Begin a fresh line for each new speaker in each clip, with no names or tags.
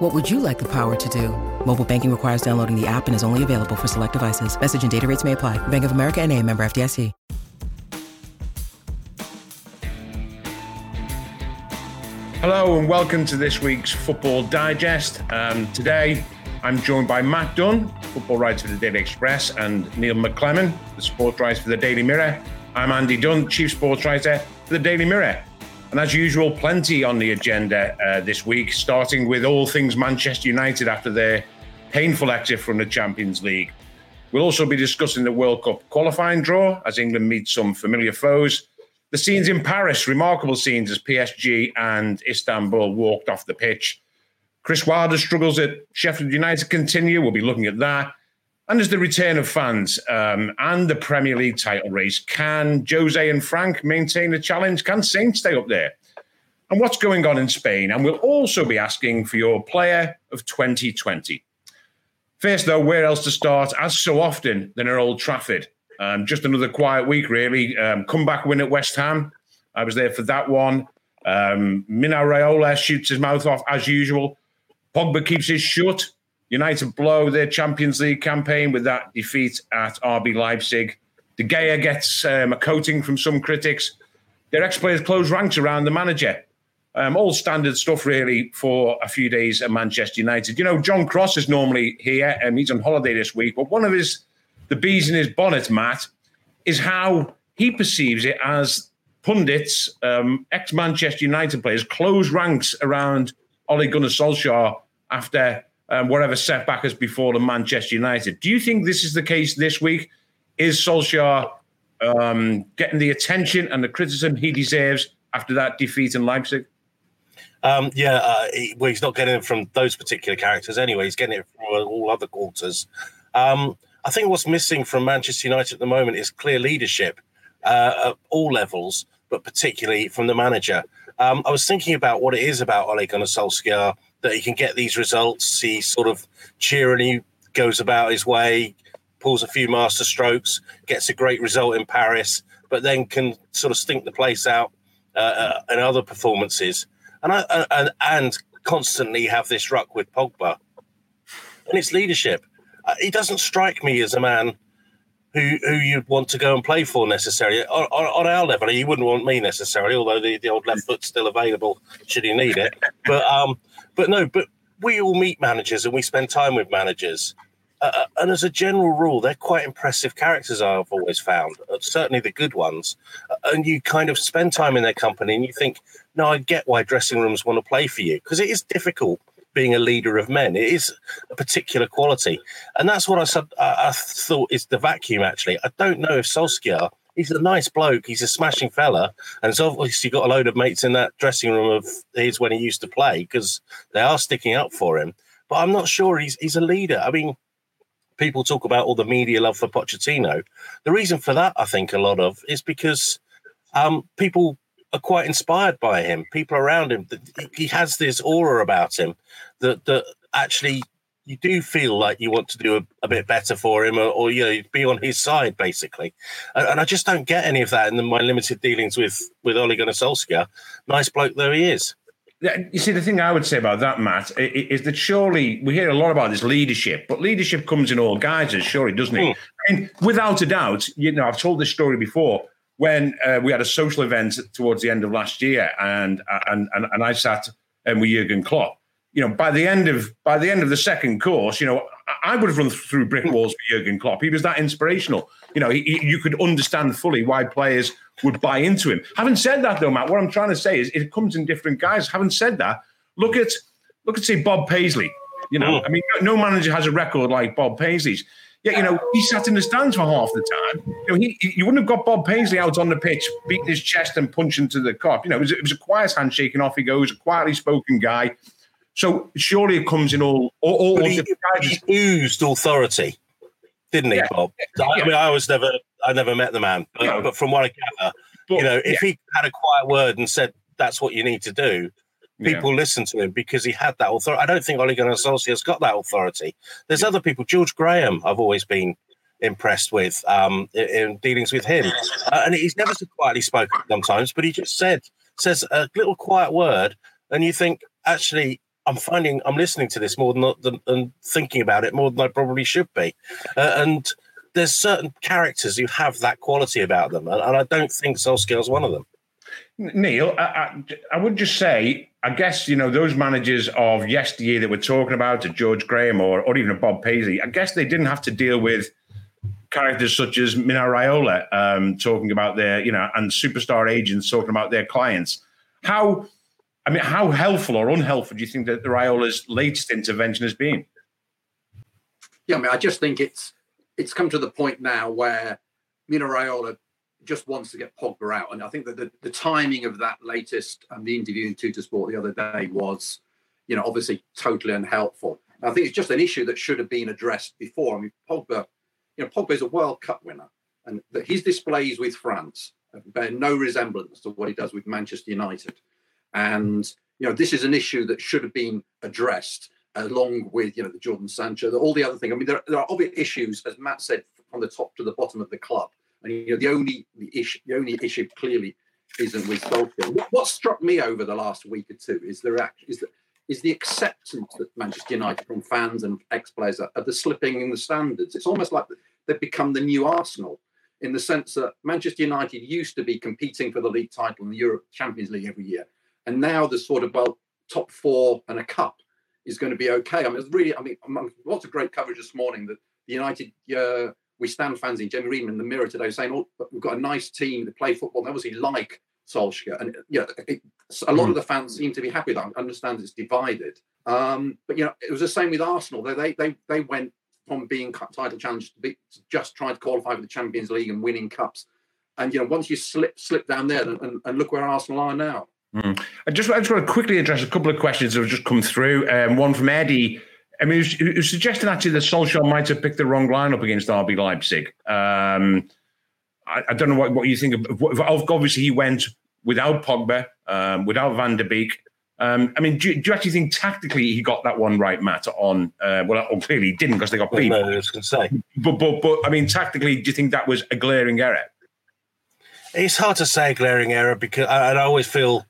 What would you like the power to do? Mobile banking requires downloading the app and is only available for select devices. Message and data rates may apply. Bank of America and a member FDIC.
Hello and welcome to this week's Football Digest. Um, today I'm joined by Matt Dunn, football writer for the Daily Express, and Neil McLeman, the sports writer for the Daily Mirror. I'm Andy Dunn, chief sports writer for the Daily Mirror. And as usual, plenty on the agenda uh, this week, starting with all things Manchester United after their painful exit from the Champions League. We'll also be discussing the World Cup qualifying draw as England meets some familiar foes. The scenes in Paris, remarkable scenes as PSG and Istanbul walked off the pitch. Chris Wilder's struggles at Sheffield United continue. We'll be looking at that. And there's the return of fans um, and the Premier League title race. Can Jose and Frank maintain the challenge? Can Saints stay up there? And what's going on in Spain? And we'll also be asking for your player of 2020. First, though, where else to start? As so often, than at Old Trafford. Um, just another quiet week, really. Um, comeback win at West Ham. I was there for that one. Um, Mino Raiola shoots his mouth off as usual. Pogba keeps his shut. United blow their Champions League campaign with that defeat at RB Leipzig. De Gea gets um, a coating from some critics. Their ex-players close ranks around the manager. Um, all standard stuff, really, for a few days at Manchester United. You know, John Cross is normally here, and he's on holiday this week. But one of his the bees in his bonnet, Matt, is how he perceives it as pundits, um, ex Manchester United players, close ranks around Ole Gunnar Solskjaer after um, whatever setback has befallen Manchester United. Do you think this is the case this week? Is Solskjaer um, getting the attention and the criticism he deserves after that defeat in Leipzig?
Um, yeah, uh, he, well, he's not getting it from those particular characters anyway. He's getting it from all other quarters. Um, I think what's missing from Manchester United at the moment is clear leadership uh, at all levels, but particularly from the manager. Um, I was thinking about what it is about Ole Gunnar Solskjaer that he can get these results. He sort of cheerily goes about his way, pulls a few master strokes, gets a great result in Paris, but then can sort of stink the place out uh, uh, in other performances, and I, and and constantly have this ruck with Pogba, and it's leadership uh, he doesn't strike me as a man who who you'd want to go and play for necessarily on, on, on, our level. He wouldn't want me necessarily, although the, the old left foot's still available should he need it. But um, but no, but we all meet managers and we spend time with managers. Uh, uh and as a general rule, they're quite impressive characters. I've always found, uh, certainly the good ones. Uh, and you kind of spend time in their company, and you think, "No, I get why dressing rooms want to play for you because it is difficult being a leader of men. It is a particular quality, and that's what I said. I, thought is the vacuum. Actually, I don't know if Solskjaer. He's a nice bloke. He's a smashing fella, and he's obviously got a load of mates in that dressing room of his when he used to play because they are sticking up for him. But I'm not sure he's he's a leader. I mean, people talk about all the media love for Pochettino. The reason for that, I think, a lot of is because um, people are quite inspired by him. People around him, he has this aura about him that that actually you do feel like you want to do a, a bit better for him, or, or, you know, be on his side, basically. And, and, I just don't get any of that in my limited dealings with with Ole Gunnar Solskjaer. Nice bloke though he is.
You see, the thing I would say about that, Matt, is that surely we hear a lot about this leadership, but leadership comes in all guises, surely, doesn't it? Mm. I mean, without a doubt, you know, I've told this story before when uh, we had a social event towards the end of last year, and and and, and I sat um, with Jurgen Klopp. You know, by the end of by the end of the second course, you know, I would have run through brick walls for Jurgen Klopp. He was that inspirational. You know, he, you could understand fully why players would buy into him. Having said that, though, Matt, what I'm trying to say is it comes in different guys. Having said that, look at look at say Bob Paisley. You know, mm. I mean, no manager has a record like Bob Paisley's. Yeah, you know, he sat in the stands for half the time. You know, he, you wouldn't have got Bob Paisley out on the pitch, beating his chest and punching to the Kop. You know, it was, it was a quiet handshake and off he goes, a quietly spoken guy. So surely it comes in all all, all
he, he oozed authority, didn't he, yeah. Bob? I, I mean, I was never I never met the man, but, no. but from what I gather, but, you know, if yeah. he had a quiet word and said that's what you need to do, people yeah. listen to him because he had that authority. I don't think Ole Gunnar Solskjaer's got that authority. There's yeah. other people. George Graham, I've always been impressed with um, in, in dealings with him, uh, and he's never so quietly spoken sometimes, but he just said says a little quiet word, and you think actually. I'm finding I'm listening to this more than, than, thinking about it more than I probably should be, uh, and there's certain characters who have that quality about them, and, and I don't think Soul Solskjaer's one of them.
Neil, I, I, I, would just say, I guess, you know, those managers of yesteryear that we're talking about, to George Graham or, or even a Bob Paisley, I guess they didn't have to deal with characters such as Mino Raiola um, talking about their, you know, and superstar agents talking about their clients. How, I mean, how helpful or unhelpful do you think that Raiola's latest intervention has been?
Yeah, I mean, I just think it's it's come to the point now where Mino Raiola just wants to get Pogba out. And I think that the, the timing of that latest and um, the interview in Tuttosport the other day was, you know, obviously totally unhelpful. And I think it's just an issue that should have been addressed before. I mean, Pogba, you know, Pogba is a World Cup winner, and that his displays with France bear no resemblance to what he does with Manchester United. And you know, this is an issue that should have been addressed along with you know the Jadon Sancho, all the other things. I mean, there, there are obvious issues, as Matt said, from the top to the bottom of the club and you know, the only the issue, the only issue clearly isn't with Solskjaer. What, what struck me over the last week or two is the is the the acceptance that Manchester United from fans and ex-players are, the slipping in the standards. It's almost like they've become the new Arsenal in the sense that Manchester United used to be competing for the league title in the Europe Champions League every year, and now the sort of well top four and a cup is going to be okay. I mean, it's really, I mean, lots of great coverage this morning that the United uh, we stand fans in Jamie Ream in the mirror today saying, "Oh, we've got a nice team that play football." And obviously, like Solskjaer, and yeah, it, a lot of the fans seem to be happy that. I understand it's divided, um, but you know, it was the same with Arsenal. They they they, they went from being title challengers to, be, to just trying to qualify for the Champions League and winning cups. And you know, once you slip slip down there, and, and, and look where Arsenal are now.
Mm. I just I just want to quickly address a couple of questions that have just come through. Um, one from Eddie I mean, it was, suggesting actually that Solskjaer might have picked the wrong lineup against RB Leipzig. Um, I, I, don't know what, what you think of. Obviously, he went without Pogba, um, without Van der Beek. Um, I mean, do, do, you actually think tactically he got that one right, Matt? On uh, well, clearly he didn't because they got beat.
No, I was going to say,
but but but I mean, tactically, do you think that was a glaring error?
It's hard to say glaring error because I, I always feel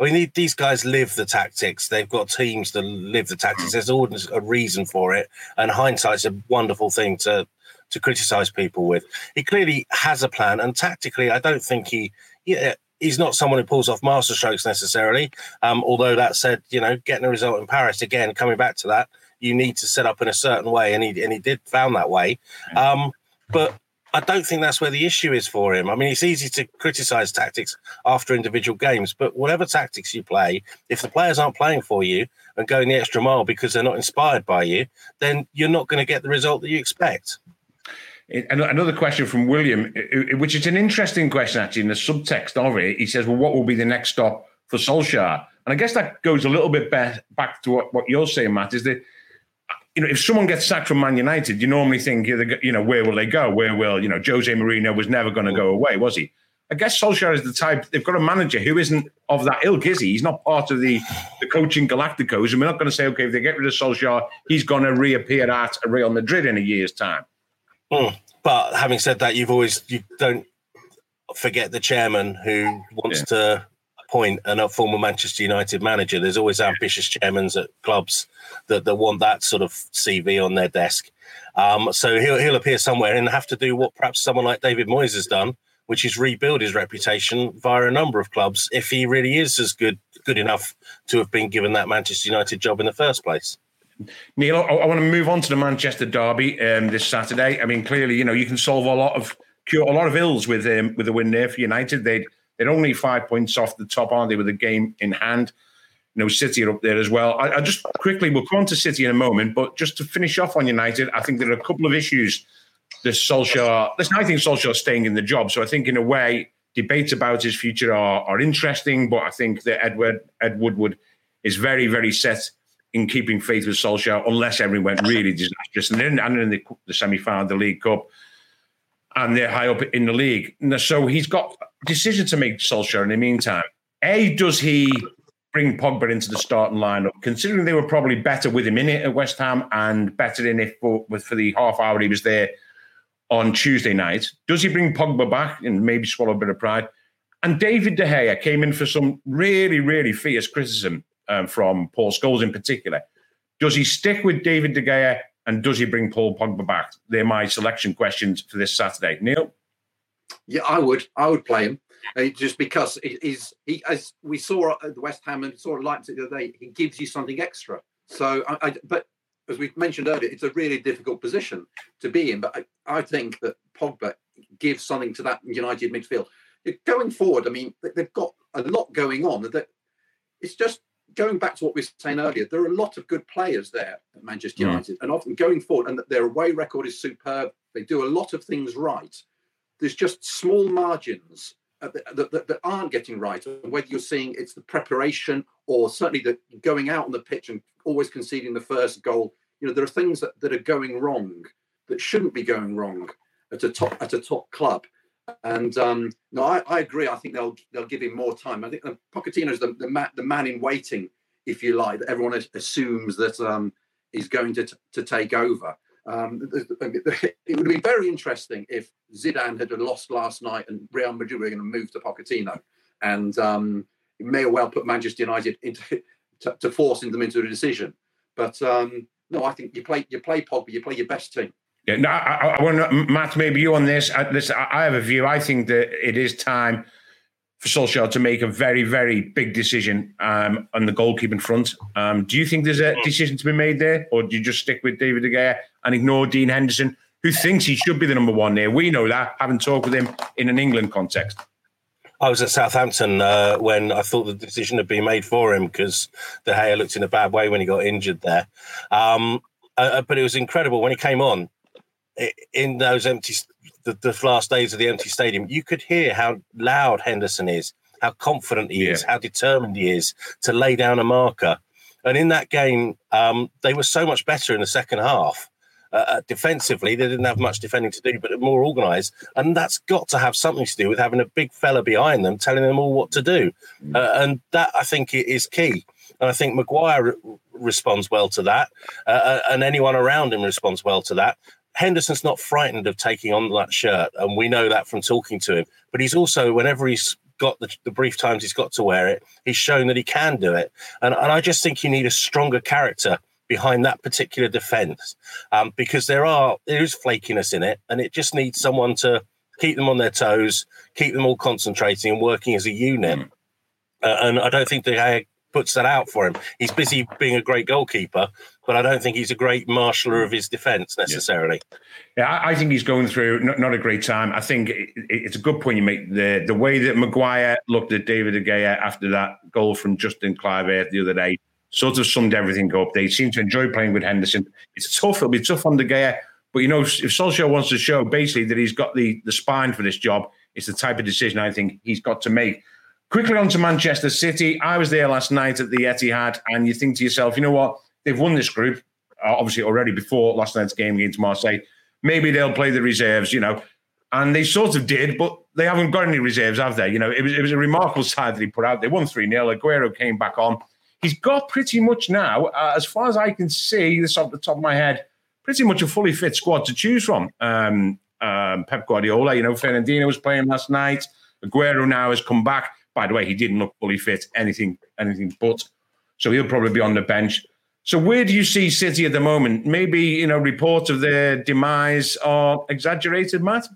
I mean, these guys live the tactics. They've got teams that live the tactics. There's always a reason for it, and hindsight's a wonderful thing to to criticize people with. He clearly has a plan, and tactically, I don't think he. Yeah, he's not someone who pulls off masterstrokes necessarily. Um, although that said, you know, getting a result in Paris again, coming back to that, you need to set up in a certain way, and he and he did found that way. Um, but I don't think that's where the issue is for him. I mean, it's easy to criticize tactics after individual games, but whatever tactics you play, if the players aren't playing for you and going the extra mile because they're not inspired by you, then you're not going to get the result that you expect.
Another question from William, which is an interesting question actually. In the subtext of it, he says, "Well, what will be the next stop for Solskjaer?" And I guess that goes a little bit back to what, what you're saying, Matt. Is that you know, if someone gets sacked from Man United, you normally think, you know, where will they go? Where will, you know, Jose Mourinho was never going to go away, was he? I guess Solskjaer is the type, they've got a manager who isn't of that ilk, is he? He's not part of the, the coaching Galacticos. And we're not going to say, okay, if they get rid of Solskjaer, he's going to reappear at Real Madrid in a year's time.
Mm. But having said that, you've always, you don't forget the chairman who wants yeah. to point and a former Manchester United manager. There's always ambitious chairmen at clubs that, that want that sort of CV on their desk. Um, so he'll he'll appear somewhere and have to do what perhaps someone like David Moyes has done, which is rebuild his reputation via a number of clubs if he really is as good good enough to have been given that Manchester United job in the first place.
Neil, I, I want to move on to the Manchester derby um, this Saturday. I mean, clearly, you know, you can solve a lot of cure a lot of ills with um, with a win there for United. They'd they're only five points off the top, aren't they, with a game in hand? You know, City are up there as well. I, I just quickly, we'll come on to City in a moment, but just to finish off on United, I think there are a couple of issues. The Solskjaer, listen, I think Solskjaer's staying in the job. So I think, in a way, debates about his future are, are interesting, but I think that Edward Ed Woodward is very, very set in keeping faith with Solskjaer, unless everything went really disastrous. And then and in the, the semi final the League Cup, and they're high up in the league. So he's got decision to make, Solskjaer. In the meantime, a does he bring Pogba into the starting lineup, considering they were probably better with him in it at West Ham and better in it for, for the half hour he was there on Tuesday night? Does he bring Pogba back and maybe swallow a bit of pride? And David De Gea came in for some really, really fierce criticism um, from Paul Scholes in particular. Does he stick with David De Gea and does he bring Paul Pogba back? They're my selection questions for this Saturday. Neil?
Yeah, I would. I would play him. Uh, just because he's he as we saw at the West Ham and saw at Leipzig the other day, he gives you something extra. So, I, I, but as we mentioned earlier, it's a really difficult position to be in. But I, I think that Pogba gives something to that United midfield. Going forward, I mean, they've got a lot going on. That it's just going back to what we were saying earlier. There are a lot of good players there at Manchester mm. United, and often going forward, and their away record is superb. They do a lot of things right. There's just small margins that, that, that, aren't getting right. Whether you're seeing it's the preparation or certainly the going out on the pitch and always conceding the first goal. You know, there are things that, that are going wrong that shouldn't be going wrong at a top at a top club. And um, no, I, I, agree. I think they'll they'll give him more time. I think uh, Pochettino's the the, ma- the man in waiting, if you like. That everyone assumes that um, he's going to t- to take over. Um, it would be very interesting if Zidane had lost last night and Real Madrid were going to move to Pochettino, and um, it may well put Manchester United into to, to forcing them into a decision. But um, no, I think you play you play Pogba, you play your best team.
Yeah, no, I, I want to, Matt, maybe you on this. I, listen, I have a view. I think that it is time for Solskjaer to make a very, very big decision um, on the goalkeeping front. Um, do you think there's a decision to be made there, or do you just stick with David De Gea and ignore Dean Henderson, who thinks he should be the number one there? We know that, having talked with him in an England context.
I was at Southampton uh, when I thought the decision had been made for him because De Gea looked in a bad way when he got injured there. Um, uh, but it was incredible when he came on in those empty the, the, last days of the empty stadium, you could hear how loud Henderson is, how confident he yeah. is, how determined he is to lay down a marker. And in that game, um, they were so much better in the second half. Uh, uh defensively, they didn't have much defending to do, but more organised. And that's got to have something to do with having a big fella behind them, telling them all what to do. Mm. Uh, and that I think is key. And I think Maguire responds well to that, uh, uh, and anyone around him responds well to that. Henderson's not frightened of taking on that shirt, and we know that from talking to him. But he's also, whenever he's got the, the, brief times he's got to wear it, he's shown that he can do it. And, and I just think you need a stronger character behind that particular defence um, because there are there is flakiness in it, and it just needs someone to keep them on their toes, keep them all concentrating and working as a unit. Mm. Uh, and I don't think they puts that out for him. He's busy being a great goalkeeper, but I don't think he's a great marshaller of his defence necessarily.
Yeah, yeah I, I, think he's going through not, not a great time. I think it, it's a good point you make. The the way that Maguire looked at David De Gea after that goal from Justin Kluivert the other day sort of summed everything up. They seem to enjoy playing with Henderson. It's tough. It'll be tough on De Gea. But, you know, if Solskjaer wants to show basically that he's got the, the spine for this job, it's the type of decision I think he's got to make. Quickly on to Manchester City. I was there last night at the Etihad, and you think to yourself, you know what? They've won this group, uh, obviously already before last night's game against Marseille. Maybe they'll play the reserves, you know. And they sort of did, but they haven't got any reserves, have they? You know, it was, it was a remarkable side that he put out. They won 3 0. Aguero came back on. He's got pretty much now, uh, as far as I can see, this off the top of my head, pretty much a fully fit squad to choose from. Um, um, Pep Guardiola, you know, Fernandinho was playing last night. Aguero now has come back. By the way, he didn't look fully fit, anything, anything but. So he'll probably be on the bench. So where do you see City at the moment? Maybe you know reports of their demise are exaggerated, Matt.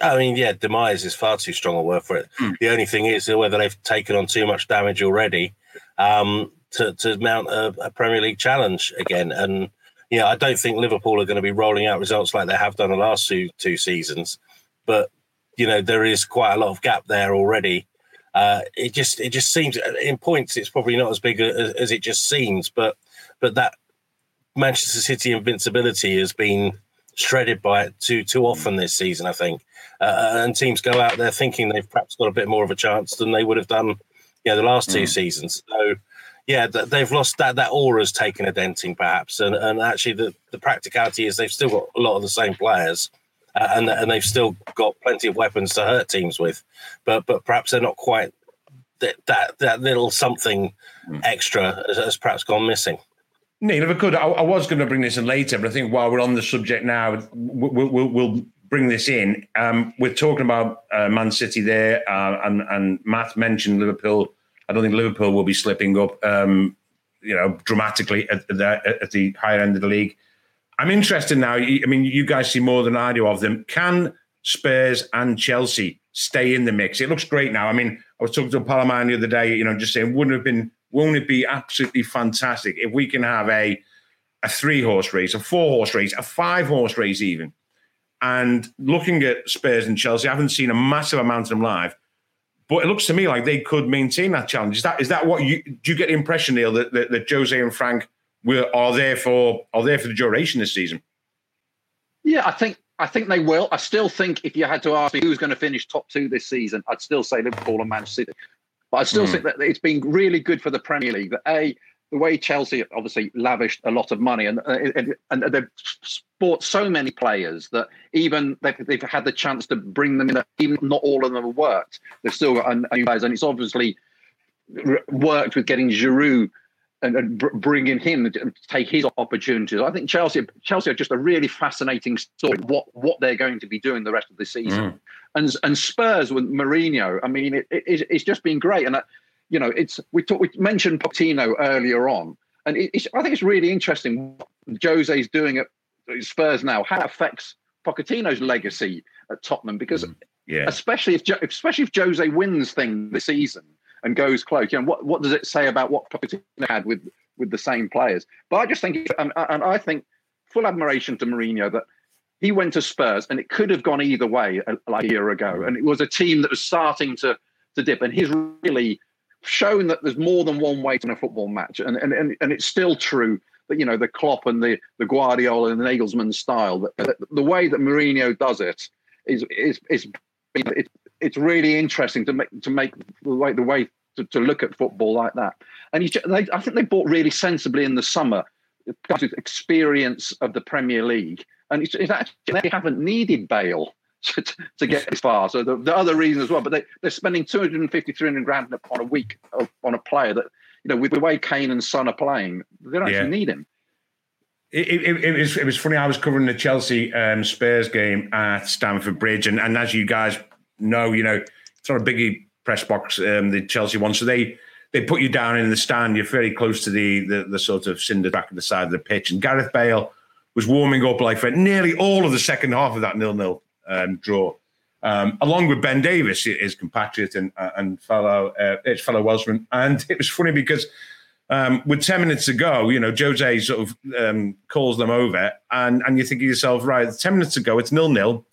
I mean, yeah, demise is far too strong a word for it. Mm. The only thing is whether they've taken on too much damage already um, to, to mount a, a, Premier League challenge again. And yeah, I don't think Liverpool are going to be rolling out results like they have done the last two two seasons. But you know, there is quite a lot of gap there already. Uh, it just it just seems in points it's probably not as big as, as it just seems, but but that Manchester City invincibility has been shredded by it too too often this season. I think, uh, and teams go out there thinking they've perhaps got a bit more of a chance than they would have done, you know, the last two mm. seasons. So, yeah, they've lost that that aura's taken a denting perhaps, and and actually the the practicality is they've still got a lot of the same players. uh, and and they've still got plenty of weapons to hurt teams with, but but perhaps they're not quite that that, that little something mm. extra has, has, perhaps gone missing.
Neil, if I could, I, I was going to bring this in later, but I think while we're on the subject now, we'll, we'll, we'll bring this in. Um, we're talking about uh, Man City there, uh, and, and Matt mentioned Liverpool. I don't think Liverpool will be slipping up, um, you know, dramatically at the, at the higher end of the league. I'm interested now. I mean, you guys see more than I do of them. Can Spurs and Chelsea stay in the mix? It looks great now. I mean, I was talking to Palomar the other day, you know, just saying, wouldn't have been, won't it be absolutely fantastic if we can have a a three horse race, a four horse race, a five horse race, even. And looking at Spurs and Chelsea, I haven't seen a massive amount of them live, but it looks to me like they could maintain that challenge. Is that is that what you do? You get the impression, Neil, that, that, that Jose and Frank will are there for are there for the duration this season?
Yeah, I think I think they will. I still think if you had to ask me who's going to finish top two this season, I'd still say Liverpool and Manchester City. But I still mm. think that it's been really good for the Premier League that a the way Chelsea obviously lavished a lot of money and and, and they've bought so many players that even they've, they've had the chance to bring them in. Even not all of them have worked. They've still got a new players, and it's obviously worked with getting Giroud and, and bringing him to take his opportunities. I think Chelsea Chelsea are just a really fascinating story. What what they're going to be doing the rest of the season, mm. and and Spurs with Mourinho. I mean, it, it, it's just been great. And uh, you know, it's we talked we mentioned Pochettino earlier on, and it, I think it's really interesting what Jose's doing at Spurs now. How it affects Pochettino's legacy at Tottenham because. Mm. Yeah. Especially if especially if Jose wins things this season, and goes close. You know, what what does it say about what Pochettino had with with the same players? But I just think, and, and I think, full admiration to Mourinho that he went to Spurs, and it could have gone either way a, like a year ago. And it was a team that was starting to to dip, and he's really shown that there's more than one way to win a football match, and and and, and it's still true that you know the Klopp and the the Guardiola and the Nagelsmann style. That, that the way that Mourinho does it is is is it's it's really interesting to make to make like the way to, to look at football like that. And he, they, I think they bought really sensibly in the summer, experience of the Premier League, and it's, it's actually they haven't needed Bale to, to get this far. So the, the, other reason as well, but they, they're spending 250, 300 grand on a week on a player that, you know, with the way Kane and Son are playing, they don't yeah. actually need him.
It, it, it, was it was funny. I was covering the Chelsea um, Spurs game at Stamford Bridge, and, and as you guys know, you know, it's not a biggie press box, um, the Chelsea one. So they they put you down in the stand. You're very close to the the, the sort of cinder back of the side of the pitch. And Gareth Bale was warming up like for nearly all of the second half of that nil nil um, draw, um, along with Ben Davies, his compatriot and and fellow uh, his fellow Welshman. And it was funny because. Um, with 10 minutes to go, you know, Jose sort of um, calls them over, and, and you think to yourself, right, 10 minutes to go, it's nil nil.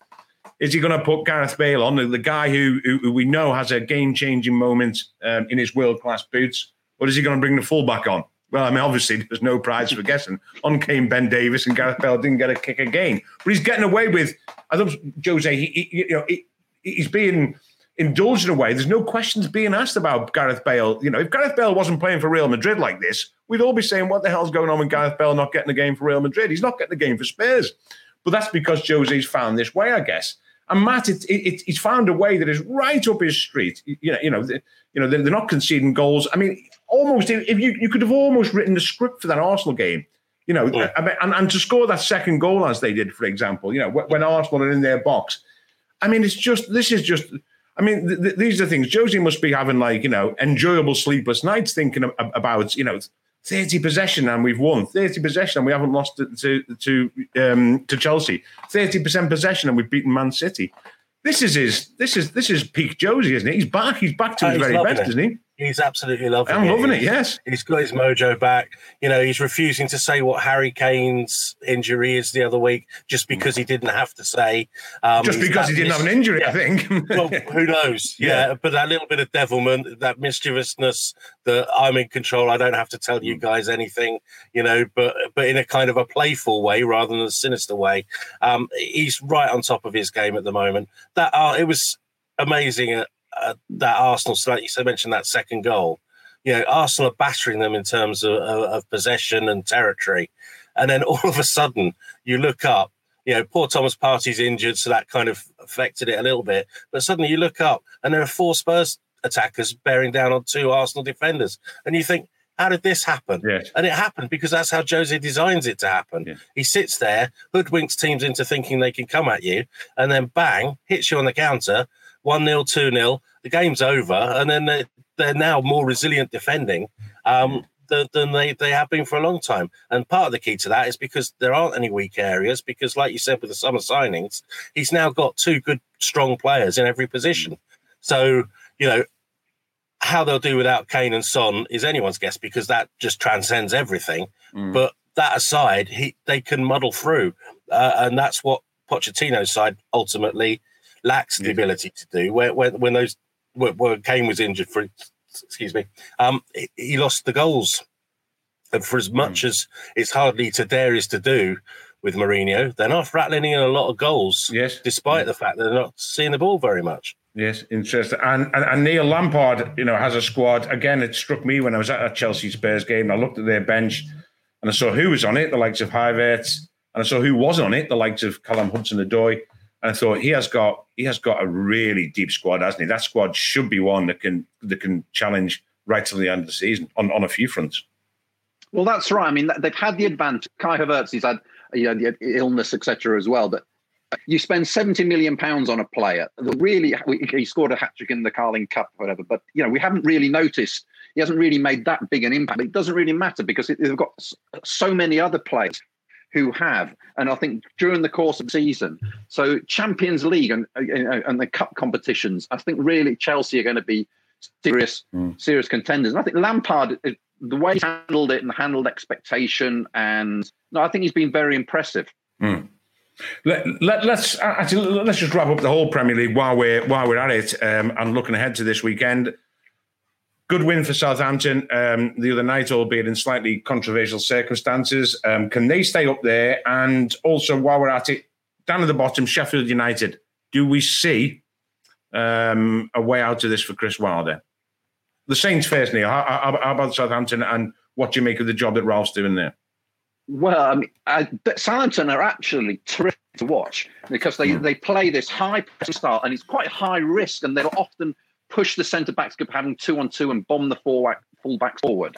Is he going to put Gareth Bale on, the guy who, who we know has a game changing moment um, in his world class boots? Or is he going to bring the fullback on? Well, I mean, obviously, there's no prize for guessing. On came Ben Davies, and Gareth Bale didn't get a kick again. But he's getting away with. I thought Jose, he, he you know, he, he's being indulged in a way. There's no questions being asked about Gareth Bale. You know, if Gareth Bale wasn't playing for Real Madrid like this, we'd all be saying, "What the hell's going on with Gareth Bale not getting a game for Real Madrid? He's not getting a game for Spurs." But that's because Jose's found this way, I guess. And Matt, it, it, he's found a way that is right up his street. You know, you know, you know, they're, not conceding goals. I mean, almost if you you could have almost written the script for that Arsenal game. You know, yeah. I mean, and, and to score that second goal as they did, for example, you know, when Arsenal are in their box. I mean, it's just this is just. I mean, th- th- these are things. Jose must be having like you know enjoyable sleepless nights thinking about you know 30 possession and we've won 30 possession and we haven't lost to to to, um, to Chelsea 30% possession and we've beaten Man City this is his this is this is peak Jose isn't it he's back he's back to oh, his very best it. isn't he
He's absolutely loving it.
I'm
it.
loving it, yes.
He's got his mojo back. You know, he's refusing to say what Harry Kane's injury is the other week just because he didn't have to say.
Um, just because he didn't mis- have an injury, yeah. I think.
well, who knows? Yeah. yeah. But that little bit of devilment, that mischievousness that I'm in control, I don't have to tell you mm. guys anything, you know, but but in a kind of a playful way rather than a sinister way. Um, he's right on top of his game at the moment. That uh, it was amazing at uh, that Arsenal, so like you mentioned that second goal, you know, Arsenal are battering them in terms of, of, of, possession and territory. And then all of a sudden, you look up, you know, poor Thomas Partey's injured, so that kind of affected it a little bit. But suddenly you look up and there are four Spurs attackers bearing down on two Arsenal defenders, and you think, how did this happen?
Yes.
And it happened because that's how Jose designs it to happen. He sits there, hoodwinks teams into thinking they can come at you, and then bang, hits you on the counter, 1 0, 2 0, the game's over. And then they're, they're now more resilient defending um, than, than they, they have been for a long time. And part of the key to that is because there aren't any weak areas, because, like you said, with the summer signings, he's now got two good, strong players in every position. So, you know, how they'll do without Kane and Son is anyone's guess because that just transcends everything.
Mm.
But that aside, he they can muddle through, uh, and that's what Pochettino's side ultimately lacks the
mm-hmm.
ability to do. Where when when those when, when Kane was injured for excuse me, um, he, lost the goals, and for as much mm. as it's hardly to dare is to do with Mourinho, they're not rattling in a lot of goals,
Yes.
despite mm. the fact that they're not seeing the ball very much.
Yes, interesting. And, and and Neil Lampard, you know, has a squad. Again, it struck me when I was at a Chelsea Spurs game. And I looked at their bench, and I saw who was on it, the likes of Havertz, and I saw who was on it, the likes of Callum Hudson-Odoi. And thought he has got he has got a really deep squad, hasn't he? That squad should be one that can that can challenge right till the end of the season on, on a few fronts.
Well, that's right. I mean, they've had the advantage. Kai Havertz, he's had you know illness, etc., as well. But you spend seventy million pounds on a player. that Really, he scored a hat trick in the Carling Cup, whatever. But you know, we haven't really noticed. He hasn't really made that big an impact. It doesn't really matter because they've got so many other players who have. And I think during the course of the season, so Champions League and and, and the cup competitions, I think really Chelsea are going to be serious,
Mm.
serious contenders. And I think Lampard, the way he handled it and handled expectation, and no, I think he's been very impressive.
Let, let, let's actually let's just wrap up the whole Premier League while we're while we're at it um, and looking ahead to this weekend. Good win for Southampton um, the other night, albeit in slightly controversial circumstances. Um, can they stay up there? And also, while we're at it, down at the bottom, Sheffield United. Do we see um, a way out of this for Chris Wilder? The Saints first, Neil. How, how, how about Southampton and what do you make of the job that Ralph's doing there?
Well, I mean, but Southampton are actually terrific to watch because they, they play this high style and it's quite high risk, and they'll often push the centre backs up having two on two and bomb the full fullback forward.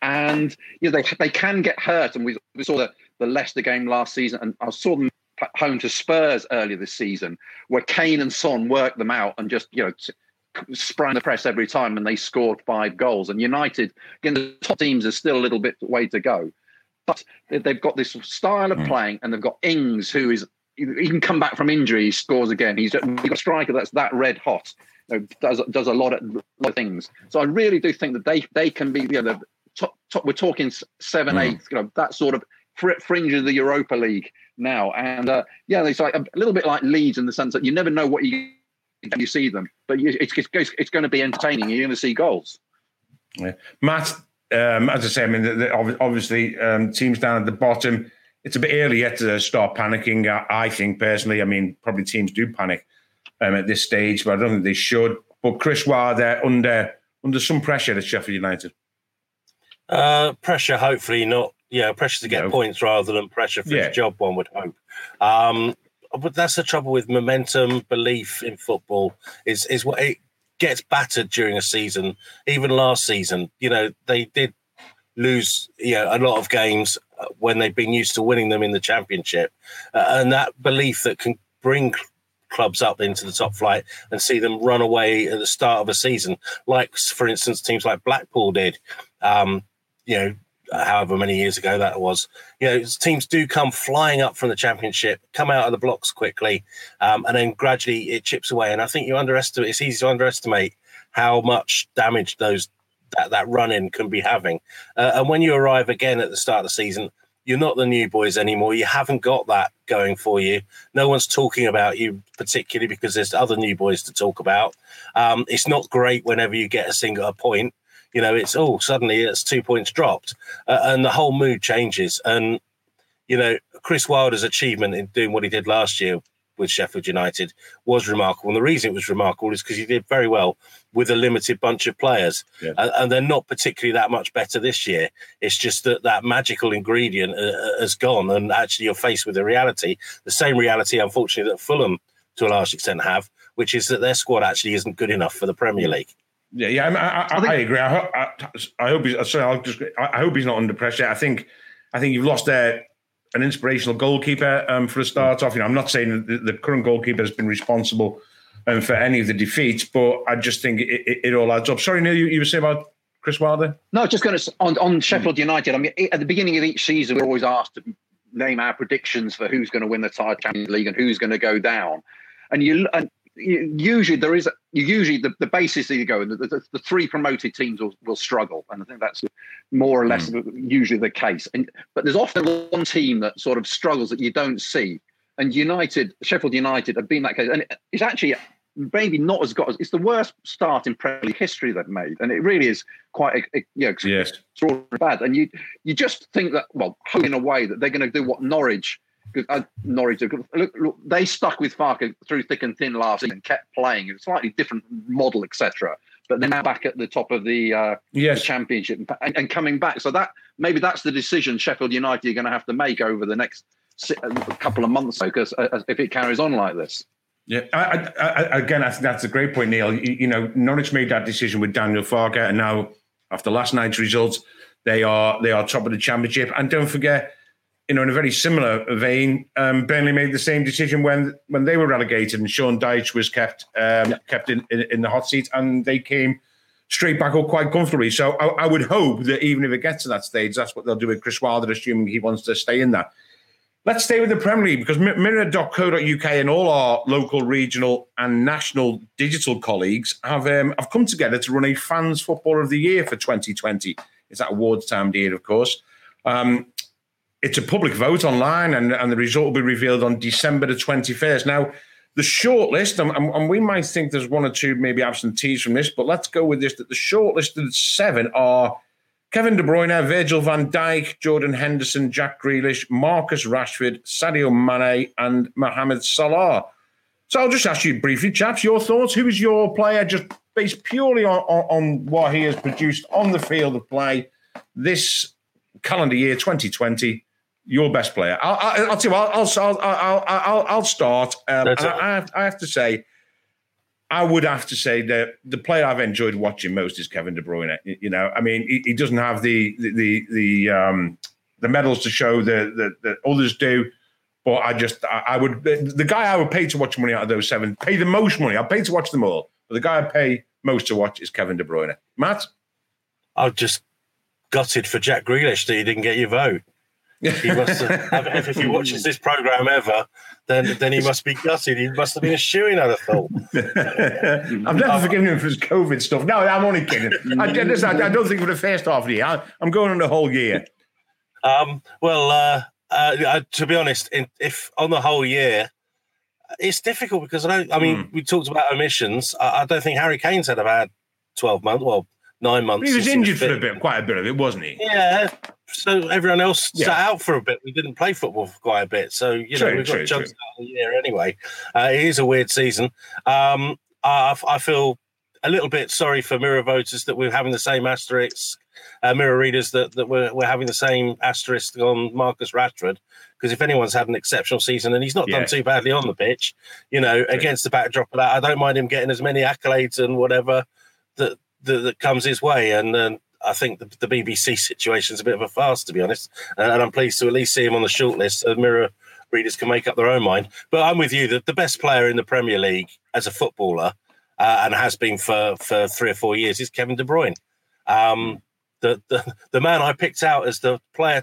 And you know they they can get hurt, and we, we saw the, the Leicester game last season, and I saw them home to Spurs earlier this season, where Kane and Son worked them out and just you know t- sprang the press every time, and they scored five goals. And United, again, the top teams are still a little bit way to go but they- they've got this style of hmm. playing, and they've got Ings, who is he can come back from injury, he scores again. He's a striker that's that red hot, you know, does does a lot of, lot of things. So I really do think that they they can be you know the top, top we're talking seven,
Mm.
eight, you know that sort of fr- fringe of the Europa League now, and uh, yeah, it's like a little bit like Leeds in the sense that you never know what you you see them, but you, it's, it's it's going to be entertaining. You're going to see goals.
Yeah. Matt, um, as I say, I mean, the, the, obviously, um, teams down at the bottom, it's a bit early yet to start panicking. I, I think personally, I mean, probably teams do panic um, at this stage, but I don't think they should. But Chris Wilder under under some pressure at Sheffield United.
Uh, pressure, hopefully not. Yeah, pressure to get
No.
points rather than pressure for
Yeah.
his job. One would hope. Um, but that's the trouble with momentum, belief in football. Is is what it gets battered during a season. Even last season, you know, they did lose you know a lot of games when they've been used to winning them in the championship, uh, and that belief that can bring clubs up into the top flight and see them run away at the start of a season, like for instance teams like Blackpool did. Um, you know, however many years ago that was. You know, teams do come flying up from the championship, come out of the blocks quickly, um, and then gradually it chips away. And I think you underestimate. It's easy to underestimate how much damage those that that run in can be having. Uh, and when you arrive again at the start of the season. You're not the new boys anymore. You haven't got that going for you. No one's talking about you particularly because there's other new boys to talk about. Um, it's not great whenever you get a single a point you know it's oh suddenly it's two points dropped uh, and the whole mood changes and you know chris wilder's achievement in doing what he did last year with Sheffield United was remarkable. And the reason it was remarkable is because he did very well with a limited bunch of players. Yeah. And, and, they're not particularly that much better this year. It's just that that magical ingredient uh, uh, has gone. And actually, you're faced with a reality, the same reality, unfortunately, that Fulham to a large extent have, which is that their squad actually isn't good enough for the Premier League.
Yeah, yeah, I, I, I, think, I agree. I, I, hope he's. Sorry, I'll just. I hope he's not under pressure. I think, I think you've lost there an inspirational goalkeeper um, for a start off. You know, I'm not saying the, the current goalkeeper has been responsible um, for any of the defeats, but I just think it, it, it all adds up. Sorry, Neil, you, you were saying about Chris Wilder?
No, just going to on, on Sheffield United. I mean, at the beginning of each season, we're always asked to name our predictions for who's going to win the Champions League and who's going to go down. And you and usually there is usually the, the basis that you go and the, the, the, three promoted teams will, will struggle and i think that's more or less mm. usually the case and but there's often one team that sort of struggles that you don't see and united sheffield united have been that case and it's actually maybe not as got as it's the worst start in Premier League history they've made, and it really is quite you know yes. extraordinary bad. And you you just think that well, in a way that they're going to do what Norwich uh, Norwich, look, look, they stuck with Farke through thick and thin last season, and kept playing a slightly different model, etc. But they're now back at the top of the, uh, yes. the championship and, and, coming back. So that maybe that's the decision Sheffield United are going to have to make over the next couple of months, because uh, if it carries on like this.
Yeah, I, I, I, again, I think that's a great point, Neil. You, you, know, Norwich made that decision with Daniel Farke, and now after last night's results, they are they are top of the championship. And don't forget, you know, in a very similar vein, um, Burnley made the same decision when when they were relegated, and Sean Dyche was kept um, yeah. kept in, in, in the hot seat, and they came straight back up quite comfortably. So I, I, would hope that even if it gets to that stage, that's what they'll do with Chris Wilder, assuming he wants to stay in that. Let's stay with the Premier League because Mirror.co.uk and all our local, regional, and national digital colleagues have um, have come together to run a Fans Footballer of the Year for 2020. It's that awards time of year, of course. Um, it's a public vote online, and, and the result will be revealed on December the 21st. Now, the shortlist, and, and we might think there's one or two maybe absentees from this, but let's go with this that the shortlisted seven are Kevin De Bruyne, Virgil van Dijk, Jordan Henderson, Jack Grealish, Marcus Rashford, Sadio Mane, and Mohamed Salah. So I'll just ask you briefly, chaps, your thoughts. Who is your player, just based purely on, on, on what he has produced on the field of play this calendar year 2020? your best player. I'll, I'll, I'll tell you. I'll, I'll, I'll, I'll, I'll start. Um, I, I, have, I have to say, I would have to say that the player I've enjoyed watching most is Kevin De Bruyne. You know, I mean, he, he doesn't have the the the the, um, the medals to show that others do. But I just, I, I, would, the guy I would pay to watch money out of those seven, pay the most money. I'd pay to watch them all. But the guy I pay most to watch is Kevin De Bruyne. Matt?
I'm just gutted for Jack Grealish that he didn't get your vote. He must have, if he watches this program ever, then then he must be gutted. He must have been a shoeing, I'd have thought.
I've never forgiven him for his COVID stuff. No, I'm only kidding. I, I, I don't think for the first half of the year. I, am going on the whole year.
Um, well, uh, uh, uh, to be honest, in, if on the whole year, it's difficult because I don't. I mean, mm. we talked about omissions. I, I, don't think Harry Kane's had about twelve months. Well, nine months.
He was injured for a bit, quite a bit of it, wasn't he?
Yeah. So everyone else yeah. sat out for a bit. We didn't play football for quite a bit. So, you true, know, we've got chunks out of the year anyway. Uh, it is a weird season. Um, I, I, feel a little bit sorry for Mirror voters that we're having the same asterisk, uh, Mirror readers that, that we're, we're having the same asterisk on Marcus Rashford. Because if anyone's had an exceptional season and he's not yeah. done too badly on the pitch, you know, against the backdrop of that, I don't mind him getting as many accolades and whatever that that, that comes his way. And uh, I think the, the, BBC situation is a bit of a farce, to be honest. Uh, and I'm pleased to at least see him on the shortlist. So Mirror readers can make up their own mind. But I'm with you. that the best player in the Premier League as a footballer uh, and has been for, for three or four years is Kevin De Bruyne. Um, the, the the man I picked out as the player,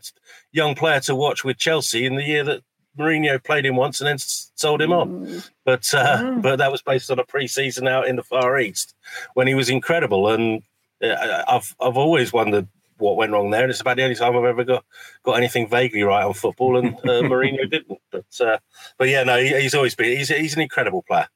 young player to watch with Chelsea in the year that Mourinho played him once and then sold him on. Mm. But uh, mm. but that was based on a pre-season out in the Far East when he was incredible. And I've I've always wondered what went wrong there. And it's about the only time I've ever got, got anything vaguely right on football, and uh, Mourinho didn't. But uh, but yeah, no, he, he's always been he's he's an incredible player.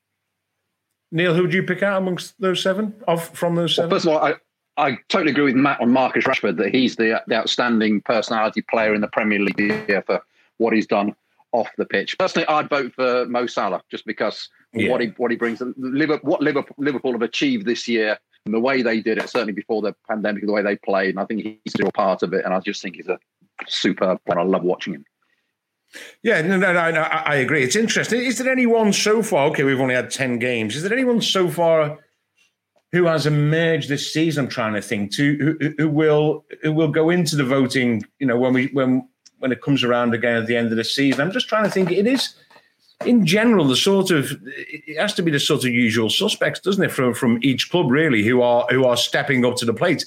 Neil, who would you pick out amongst those seven? Of from those seven?
Well, first of all, I, I totally agree with Matt on Marcus Rashford that he's the, the outstanding personality player in the Premier League here for what he's done off the pitch. Personally, I'd vote for Mo Salah just because yeah. what he what he brings. Liverpool, what Liverpool, Liverpool have achieved this year and the way they did it, certainly before the pandemic, the way they played, and I think he's still part of it. And I just think he's a superb player. I love watching him.
Yeah, no, no, no, no, I agree. It's interesting. Is there anyone so far? Okay, we've only had ten games. Is there anyone so far who has emerged this season? I'm trying to think to who, who will who will go into the voting. You know, when we when when it comes around again at the end of the season. I'm just trying to think. It is in general the sort of it has to be the sort of usual suspects, doesn't it, from from each club really who are who are stepping up to the plate.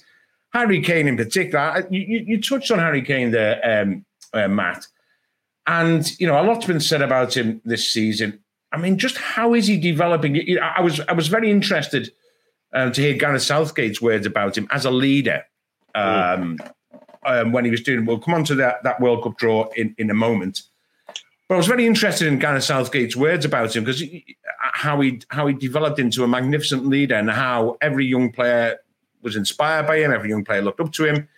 Harry Kane in particular. You, you touched on Harry Kane there, um, uh, Matt, and you know a lot's been said about him this season. I mean, just how is he developing? I was I was very interested um, to hear Gareth Southgate's words about him as a leader. Um, um, when he was doing, we'll come on to that, that World Cup draw in, in a moment. But I was very interested in Gareth Southgate's words about him because how he how he developed into a magnificent leader and how every young player was inspired by him, every young player looked up to him.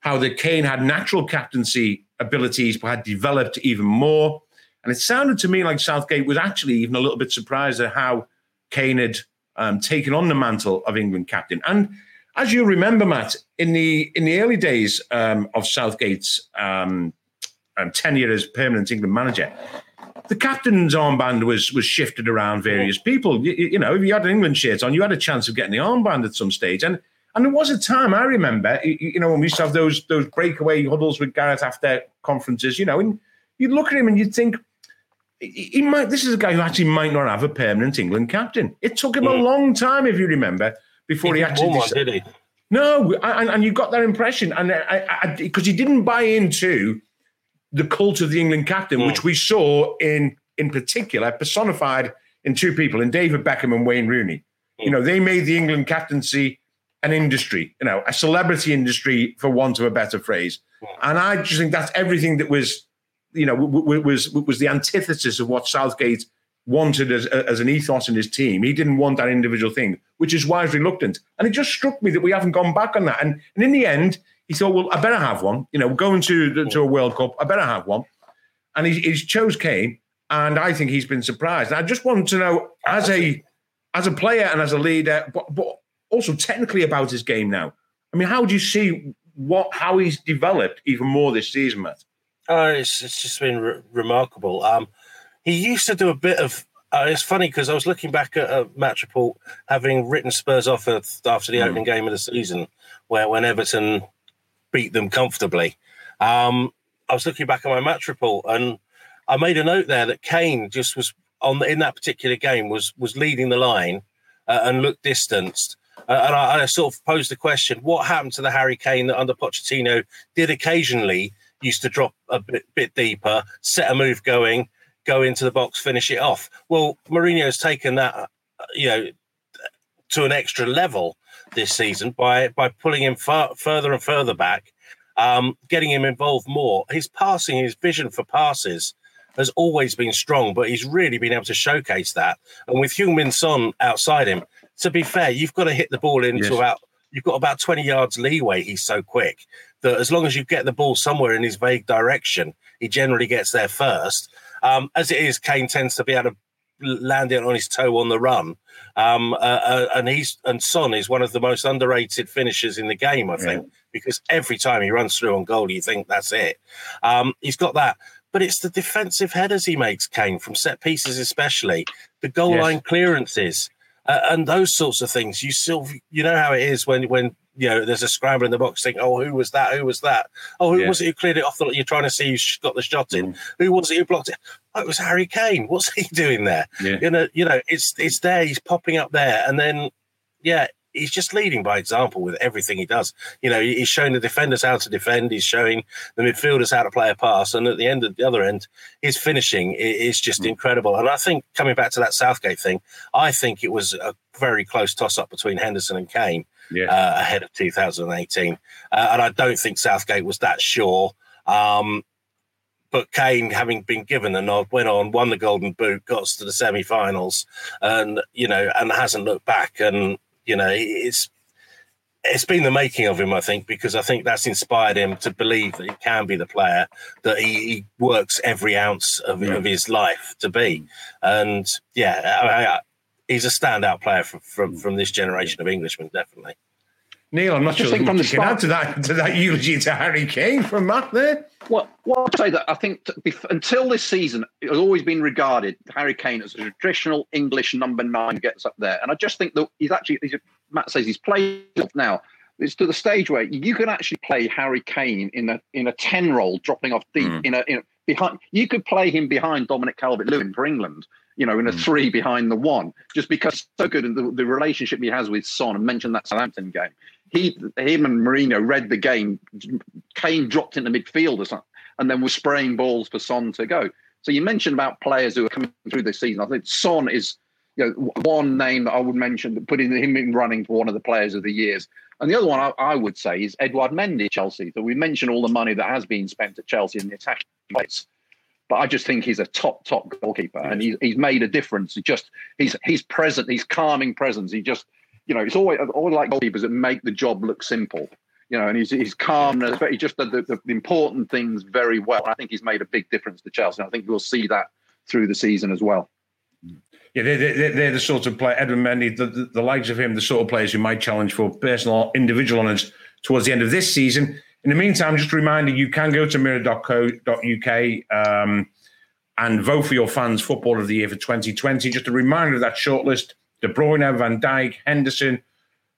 How the Kane had natural captaincy abilities, but had developed even more. And it sounded to me like Southgate was actually even a little bit surprised at how Kane had um, taken on the mantle of England captain. And as you remember, Matt, in the in the early days um, of Southgate's um, um, tenure as permanent England manager, the captain's armband was was shifted around various people. You, you, know, if you had an England shirt on, you had a chance of getting the armband at some stage. And and there was a time I remember, you know, when we used to have those those breakaway huddles with Gareth after conferences, you know, and you'd look at him and you'd think, he might. This is a guy who actually might not have a permanent England captain. It took him mm. a long time, if you remember, before he, he actually
one, did he?
No, and, and you got that impression, and because he didn't buy into the cult of the England captain, mm. which we saw in in particular personified in two people, in David Beckham and Wayne Rooney. Mm. You know, they made the England captaincy an industry, you know, a celebrity industry, for want of a better phrase. Mm. And I just think that's everything that was, you know, w- w- was was the antithesis of what Southgate wanted as, as an ethos in his team. He didn't want that individual thing, which is why he's reluctant. And it just struck me that we haven't gone back on that. And, and in the end, he thought, well, I better have one. You know, going to to a World Cup, I better have one. And he, chose Kane, and I think he's been surprised. And I just want to know, as a as a player and as a leader, but, but also technically about his game now. I mean, how do you see what how he's developed even more this season, Matt?
Oh, it's, it's just been re- remarkable. Um, he used to do a bit of uh, it's funny because I was looking back at a match report, having written Spurs off after the mm. opening game of the season, where when Everton beat them comfortably. Um, I was looking back at my match report, and I made a note there that Kane just was on in that particular game was was leading the line uh, and looked distanced. Uh, and I, I, sort of posed the question: What happened to the Harry Kane that under Pochettino did occasionally used to drop a bit, bit deeper, set a move going, go into the box, finish it off? Well, Mourinho's taken that, uh, you know, to an extra level this season by by pulling him far, further and further back, um, getting him involved more. His passing, his vision for passes has always been strong, but he's really been able to showcase that. And with Heung-min Son outside him, to be fair, you've got to hit the ball into yes. about you've got about 20 yards leeway. He's so quick that as long as you get the ball somewhere in his vague direction, he generally gets there first. Um, as it is, Kane tends to be able to landing on his toe on the run. Um, uh, uh, and he's and Son is one of the most underrated finishers in the game, I think, yeah. because every time he runs through on goal, you think that's it. Um, he's got that. But it's the defensive headers he makes, Kane, from set pieces, especially the goal yes. line clearances. Uh, and those sorts of things. You still, you know how it is when when you know there's a scramble in the box. Think, oh, who was that? Who was that? Oh, who yeah. was it who cleared it off? The, you're trying to see who got the shot in. Mm. Who was it who blocked it? Oh, it was Harry Kane. What's he doing there? Yeah. You know, you know, it's it's there. He's popping up there, and then yeah, he's just leading by example with everything he does. You know, he's showing the defenders how to defend. He's showing the midfielders how to play a pass, and at the end of the other end, his finishing is just mm. incredible. And I think coming back to that Southgate thing, I think it was a very close toss up between Henderson and Kane yeah. uh, ahead of 2018, uh, and I don't think Southgate was that sure. Um, but Kane, having been given a nod, went on, won the Golden Boot, got us to the semi-finals, and you know, and hasn't looked back. And you know, it's it's been the making of him, I think, because I think that's inspired him to believe that he can be the player that he, he works every ounce of, yeah. of, his life to be. And yeah, he's a standout player from, from, from this generation of Englishmen, definitely.
Neil, I'm not sure from the start, to that to that eulogy to Harry Kane from Matt there.
Well, well, I'll say that I think until this season, it has always been regarded Harry Kane as a traditional English number nine gets up there, and I just think that he's actually he's, Matt says he's played now. It's to the stage where you can actually play Harry Kane in a in a ten role, dropping off deep mm. in, a, in a behind. You could play him behind Dominic Calvert-Lewin for England you know, in a mm. three behind the one, just because so good and the, the relationship he has with Son. And mentioned that Southampton game he, him and Mourinho read the game. Kane dropped into midfield or something, and then was spraying balls for Son to go. So you mentioned about players who are coming through this season. I think Son is you know, one name that I would mention, putting him in running for one of the players of the years. And the other one I, I would say is Edouard Mendy, Chelsea. So we mentioned all the money that has been spent at Chelsea in the attacking place. But I just think he's a top, top goalkeeper, and he's, he's made a difference. He just he's he's present, he's calming presence. He just you know, it's always all like goalkeepers that make the job look simple. You know, and he's he's calm and he just did the, the, important things very well. I think he's made a big difference to Chelsea. I think we'll see that through the season as well.
Yeah, they're, they're, they're the sort of player, Edouard Mendy, the, the, the, likes of him, the sort of players who might challenge for personal, individual honours towards the end of this season. In the meantime, just a reminder you can go to mirror.co.uk um, and vote for your fans' football of the year for 2020. Just a reminder of that shortlist De Bruyne, Van Dijk, Henderson,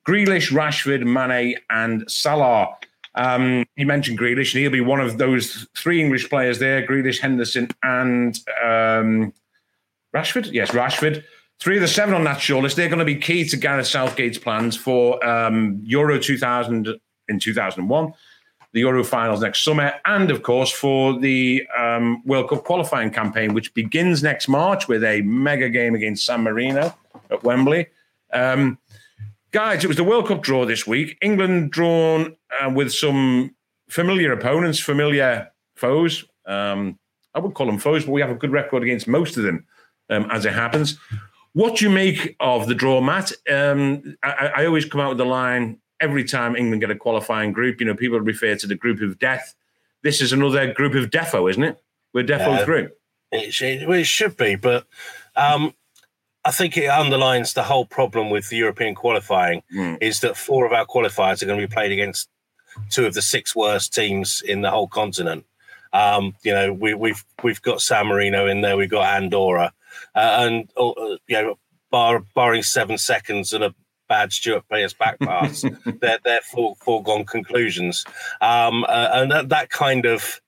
Grealish, Rashford, Mane, and Salah. Um, you mentioned Grealish, and he'll be one of those three English players there Grealish, Henderson, and um, Rashford. Yes, Rashford. Three of the seven on that shortlist, they're going to be key to Gareth Southgate's plans for um, Euro 2000 in 2001, the Euro finals next summer, and of course for the um, World Cup qualifying campaign, which begins next March with a mega game against San Marino at Wembley. Um, guys, it was the World Cup draw this week. England drawn uh, with some familiar opponents, familiar foes. Um, I would call them foes, but we have a good record against most of them, um, as it happens. What do you make of the draw, Matt? Um, I, I, always come out with the line every time England get a qualifying group. You know, people refer to the group of death. This is another group of defo, isn't it? We're defo yeah, through.
It, should, well, it should be, but um, I think it underlines the whole problem with the European qualifying mm. is that four of our qualifiers are going to be played against two of the six worst teams in the whole continent. Um, you know, we, have we've, we've got San Marino in there, we've got Andorra, uh, and uh, you know, bar, barring seven seconds and a bad Stuart Pearce back pass, they're they're full, foregone conclusions, um, uh, and that, that kind of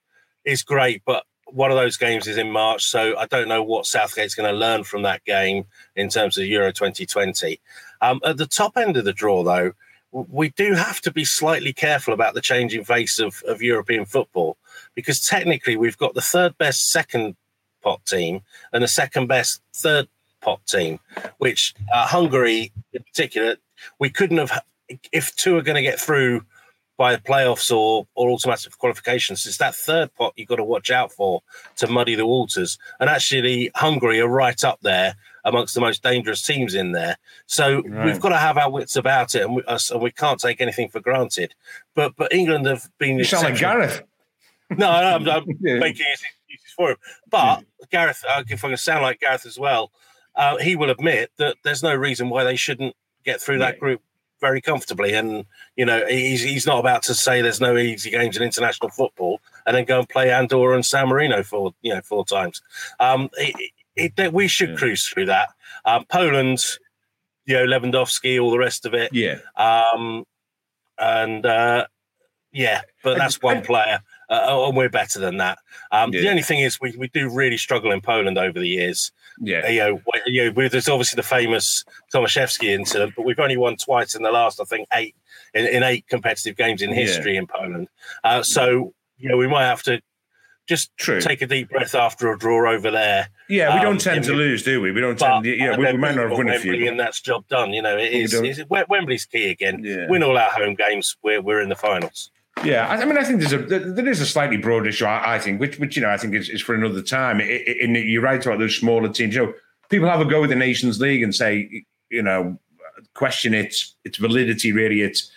is great, but one of those games is in March, so I don't know what Southgate's going to learn from that game in terms of Euro 2020. Um, at the top end of the draw, though, we do have to be slightly careful about the changing face of, of European football because technically we've got the third best second pot team and the second best third pot team, which uh, Hungary in particular, we couldn't have, if two are going to get through by the playoffs or or automatic qualifications. It's that third pot you've got to watch out for to muddy the waters. And actually, Hungary are right up there amongst the most dangerous teams in there. So right. we've got to have our wits about it, and we, us, and we can't take anything for granted. But but England have been.
You sound like Gareth.
No, I'm, I'm yeah. making excuses for him. But. Gareth, uh, if I can sound like Gareth as well, uh, he will admit that there's no reason why they shouldn't get through that group very comfortably. And you know, he's he's not about to say there's no easy games in international football and then go and play Andorra and San Marino for you know four times. Um, it, it, we should yeah. cruise through that. Um, Poland, you know, Lewandowski, all the rest of it.
Yeah.
Um, and uh, yeah, but that's one player uh, and we're better than that. Um, yeah. The only thing is, we, we do really struggle in Poland over the years.
Yeah,
you know, you know there's obviously the famous Tomaszewski incident, but we've only won twice in the last, I think, eight in, in eight competitive games in history yeah. in Poland. Uh, so you know, we might have to just True. take a deep breath after a draw over there.
Yeah, we don't um, tend to lose, do we? We don't tend. To, yeah, we, we might not have won
a few,
and
that's job done. You know, it is. It's, Wembley's key again. Yeah. Win all our home games. We're we're in the finals.
Yeah, I mean, I think there's a there is a slightly broad issue. I, think, which which you know, I think is, is for another time. In you're right about those smaller teams. You know, people have a go with the Nations League and say, you know, question its its validity. Really, it's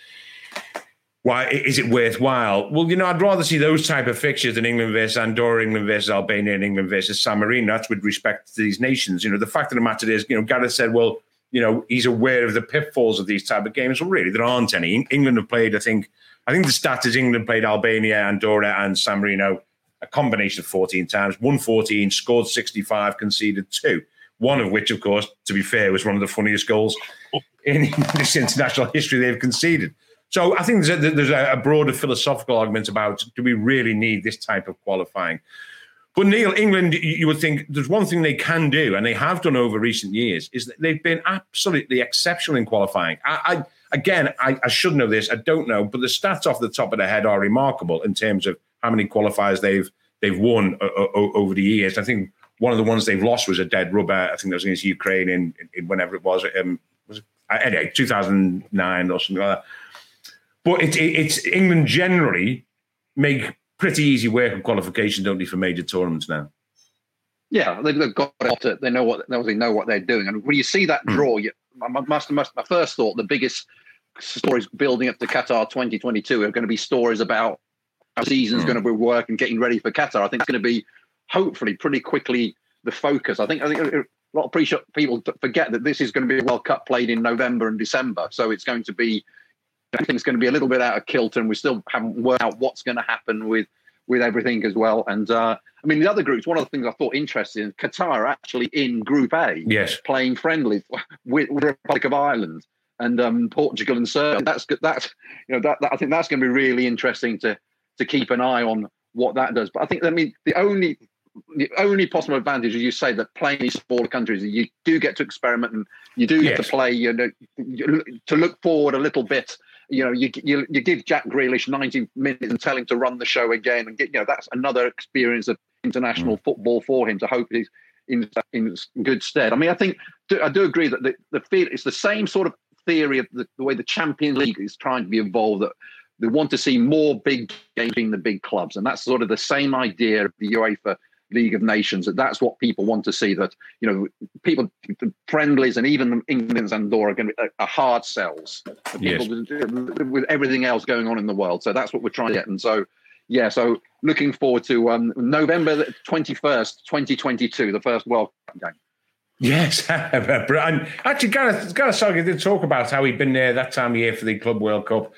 why is it worthwhile? Well, you know, I'd rather see those type of fixtures than England versus Andorra, England versus Albania, and England versus San Marino. That's with respect to these nations. You know, the fact of the matter is, you know, Gareth said, well, you know, he's aware of the pitfalls of these type of games. Well, really, there aren't any. England have played, I think, I think the stat is England played Albania, Andorra, and San Marino a combination of 14 times, won 14, scored 65, conceded two. One of which, of course, to be fair, was one of the funniest goals in this international history they've conceded. So I think there's a, there's a broader philosophical argument about do we really need this type of qualifying? But Neil, England, you would think there's one thing they can do, and they have done over recent years, is that they've been absolutely exceptional in qualifying. I, I again, I, I, should know this, I don't know, but the stats off the top of the head are remarkable in terms of how many qualifiers they've they've won o- o- over the years. I think one of the ones they've lost was a dead rubber. I think that was against Ukraine in, in whenever it was. Um, was it, anyway 2009 or something like that. But it, it, it's England generally make pretty easy work of qualification, don't they, for major tournaments now?
Yeah, they've got it. They know what they know what they're doing. And when you see that hmm. draw, you, my, must, must, my first thought, the biggest stories building up to Qatar 2022 are going to be stories about how season's mm. going to be working, getting ready for Qatar. I think it's going to be hopefully pretty quickly the focus. I think I think a lot of people forget that this is going to be a World Cup played in November and December, so it's going to be everything's going to be a little bit out of kilter, and we still haven't worked out what's going to happen with with everything as well. And uh, I mean, the other groups. One of the things I thought interesting: Qatar actually in Group A,
yes,
playing friendly with, Republic of Ireland and um, Portugal and Serbia. That's that's you know that, that I think that's going to be really interesting to to keep an eye on what that does. But I think I mean the only the only possible advantage, as you say, that playing these smaller countries, you do get to experiment and you do get yes. to play, you know, to look forward a little bit you know, you, you you give Jack Grealish 90 minutes and tell him to run the show again, and get you know that's another experience of international mm. football for him to hope he's in in good stead. I mean, I think I do agree that the the feel it's the same sort of theory of the, the way the Champions League is trying to be evolved. That they want to see more big games in the big clubs, and that's sort of the same idea of the UEFA League of Nations. That that's what people want to see. That you know, people the friendlies and even England's and Andorra are going to be a hard sells. Yes. With, with, everything else going on in the world. So that's what we're trying to get. And so, yeah. So looking forward to um, November twenty first, twenty twenty two, the first World Cup game.
Yes, and actually, Gareth, Gareth Southgate did talk about how he'd been there that time of year for the Club World Cup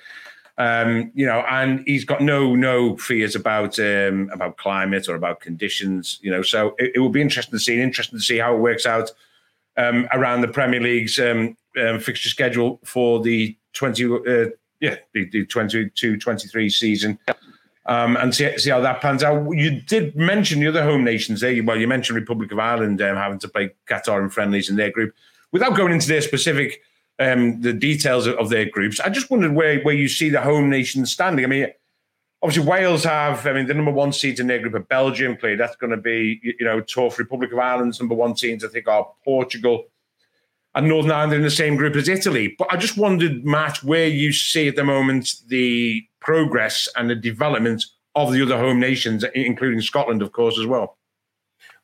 um, you know, and he's got no no fears about um, about climate or about conditions. You know, so it, it will be interesting to see. Interesting to see how it works out um, around the Premier League's um, um, fixture schedule for the twenty uh, yeah the, the 22-23 season. Um, and see, see how that pans out. You did mention the other home nations there. Well, you mentioned Republic of Ireland um, having to play Qatar and friendlies in their group. Without going into their specific um, the details of, their groups. I just wondered where where you see the home nation standing. I mean, obviously Wales have. I mean, the number one seeds in their group are Belgium. Play that's going to be you know tough. Republic of Ireland's number one teams I think are Portugal. And Northern Ireland in the same group as Italy. But I just wondered, Matt, where you see at the moment the progress and the development of the other home nations, including Scotland, of course, as well.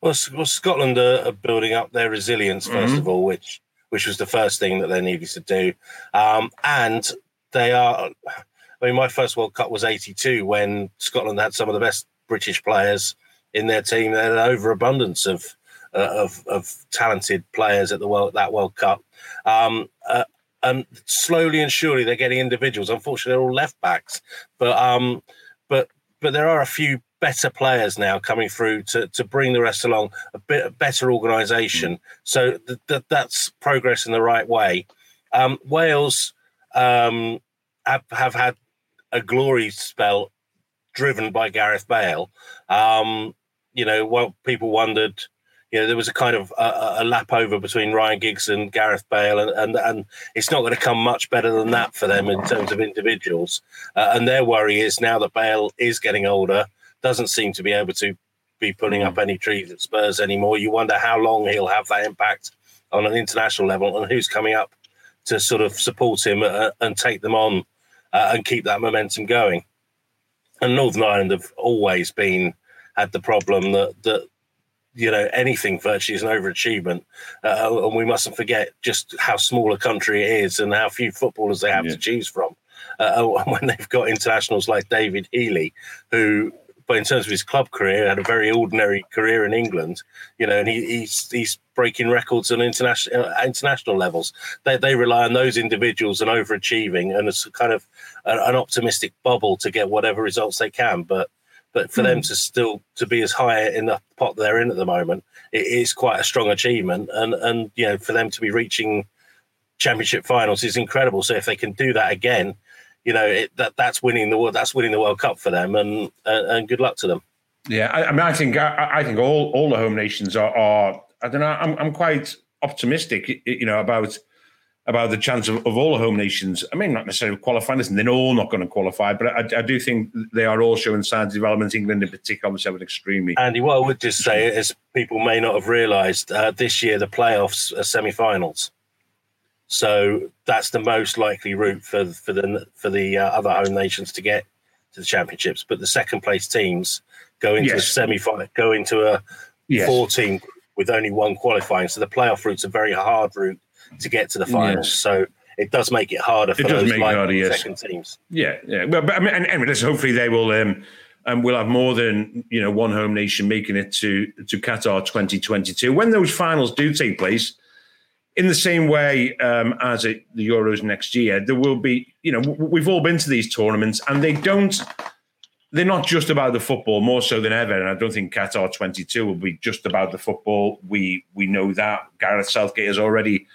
Well, well Scotland are, are building up their resilience, 1st mm-hmm. of all, which which was the first thing that they needed to do. Um, and they are, I mean, my first World Cup was 82 when Scotland had some of the best British players in their team. They had an overabundance of, uh, of, of talented players at the world, that World Cup. Um, uh, and slowly and surely they're getting individuals. Unfortunately, they're all left backs, but um, but but there are a few better players now coming through to, to bring the rest along, a bit better organisation. Mm. So th- th- that's progress in the right way. Um, Wales um, have, have had a glory spell driven by Gareth Bale. Um, you know, well, people wondered, you know, there was a kind of a, a, lap over between Ryan Giggs and Gareth Bale, and, and, and it's not going to come much better than that for them in terms of individuals. Uh, and their worry is now that Bale is getting older, doesn't seem to be able to be putting up hmm. any trees at Spurs anymore. You wonder how long he'll have that impact on an international level and who's coming up to sort of support him uh, and take them on uh, and keep that momentum going. And Northern Ireland have always been had the problem that that you know anything virtually is an overachievement, uh, and we mustn't forget just how small a country it is and how few footballers they have yeah. to choose from. uh, when they've got internationals like David Healy, who but in terms of his club career, had a very ordinary career in England, you know, and he, he's he's breaking records on international uh, international levels. They they rely on those individuals and overachieving, and it's kind of an, an optimistic bubble to get whatever results they can. But but for mm. them hmm. to still to be as high in the pot they're in at the moment, it is quite a strong achievement, and and you know for them to be reaching championship finals is incredible. So if they can do that again you know it, that that's winning the world that's winning the World Cup for them, and and, and good luck to them.
Yeah, I, I mean, I think I, I, think all all the home nations are, are I don't know. I'm I'm quite optimistic, you know, about about the chance of, of all the home nations. I mean, not necessarily qualifying. Listen, they're all not going to qualify, but I, I, do think they are all showing signs of development. England, in particular, obviously, have an extremely.
Andy, what I would just say is people may not have realised uh, this year the playoffs are semi-finals. So that's the most likely route for for the for the uh, other home nations to get to the championships. But the second place teams go into yes. a semi final, go into a yes. four team with only one qualifying. So the playoff route's a very hard route to get to the finals. Yes. So it does make it harder for it does those make harder, yes. second teams.
Yeah, yeah. Well, but I mean, anyway, listen, hopefully they will. Um, and we'll have more than you know one home nation making it to to Qatar 2022 when those finals do take place in the same way um, as it, the Euros next year, there will be, you know, we've all been to these tournaments and they don't, they're not just about the football more so than ever. And I don't think Qatar 22 will be just about the football. We we know that. Gareth Southgate has already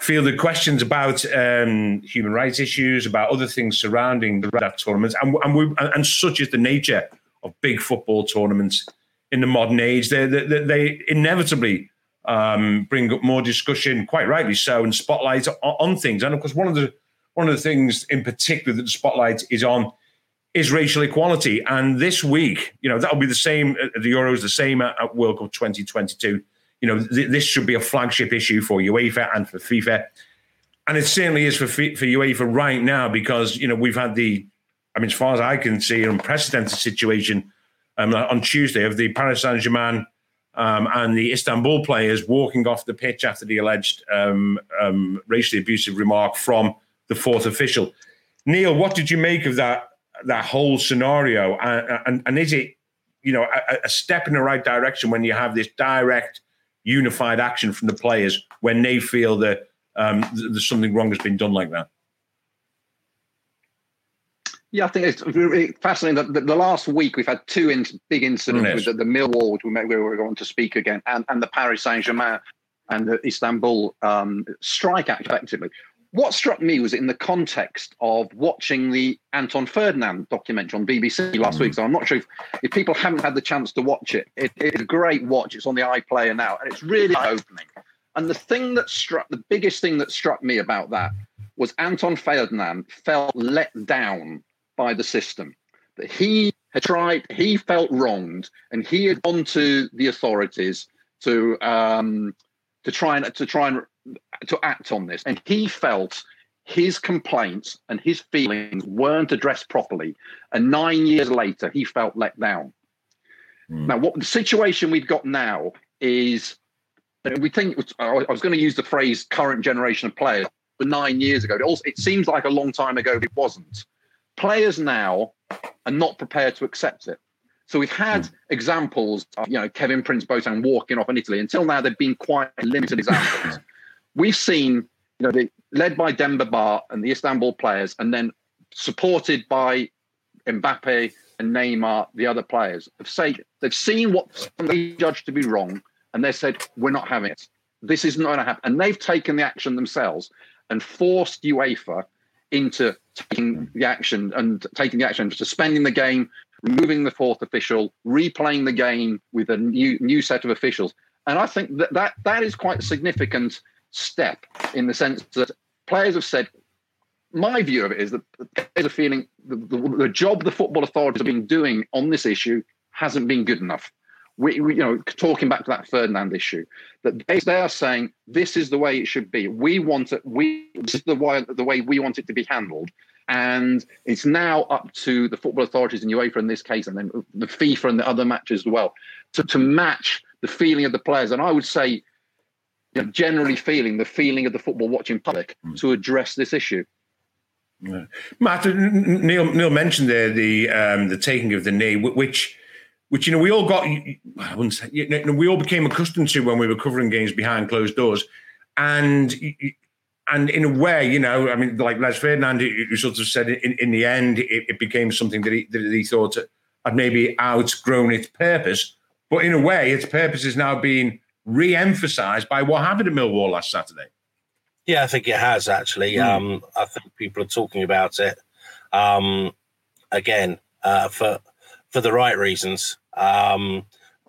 fielded questions about um, human rights issues, about other things surrounding that tournament. And, and, we, and such is the nature of big football tournaments in the modern age. They, they, they inevitably um, bring up more discussion, quite rightly so, and spotlight on, things. And of course, one of the one of the things in particular that the spotlight is on is racial equality. And this week, you know, that'll be the same at the Euros, the same at, at World Cup 2022. You know, th- this should be a flagship issue for UEFA and for FIFA. And it certainly is for for UEFA right now because you know we've had the, I mean, as far as I can see, an unprecedented situation um, on Tuesday of the Paris Saint Germain um, and the Istanbul players walking off the pitch after the alleged um, um, racially abusive remark from the fourth official. Neil, what did you make of that that whole scenario? And, and, and is it, you know, a, a, step in the right direction when you have this direct, unified action from the players when they feel that um, there's something wrong has been done like that?
Yeah, I think it's really fascinating that the, last week we've had two in, big incidents yes. with the, the, Millwall, which we, we were going to speak again, and, and the Paris Saint Germain and the Istanbul um, strike act, effectively. What struck me was in the context of watching the Anton Ferdinand documentary on BBC last mm. week. So I'm not sure if, if people haven't had the chance to watch it. it. It's a great watch. It's on the iPlayer now, and it's really eye opening. And the thing that struck, the biggest thing that struck me about that was Anton Ferdinand felt let down by the system. That he had tried, he felt wronged, and he had gone to the authorities to um, to try and to try and to act on this, and he felt his complaints and his feelings weren't addressed properly, and nine years later he felt let down. Mm. Now, what the situation we've got now is we think I was going to use the phrase current generation of players, but nine years ago. It, also, it seems like a long time ago, but it wasn't players now are not prepared to accept it. So we've had mm. examples of, you know, Kevin Prince Boateng walking off in Italy. Until now, they've been quite limited examples. we've seen, you know, the, led by Demba Ba and the Istanbul players, and then supported by Mbappe and Neymar, the other players, have said they've seen what they judged to be wrong, and they said, we're not having it. This is not going to happen. And they've taken the action themselves and forced UEFA into taking the action and taking the action, suspending the game, removing the fourth official, replaying the game with a new new set of officials. And I think that that, that is quite a significant step in the sense that players have said, my view of it is that players are feeling the, the, the job the football authorities have been doing on this issue hasn't been good enough we, we, you know, talking back to that Ferdinand issue, that they, they are saying this is the way it should be. We want it. We this is the way the way we want it to be handled, and it's now up to the football authorities and UEFA in this case, and then the FIFA and the other matches as well, to to match the feeling of the players. And I would say, you know, generally feeling the feeling of the football watching public mm. to address this issue.
Yeah. Matt, Neil, Neil mentioned there the um, the taking of the knee, which which you know we all got. I wouldn't say you know, we all became accustomed to when we were covering games behind closed doors, and and in a way, you know, I mean, like Les Ferdinand, who sort of said in, in the end, it, it became something that he, that he thought had maybe outgrown its purpose. But in a way, its purpose is now being re-emphasized by what happened at Millwall last Saturday.
Yeah, I think it has actually. Mm. Um, I think people are talking about it um, again uh, for for the right reasons. Um,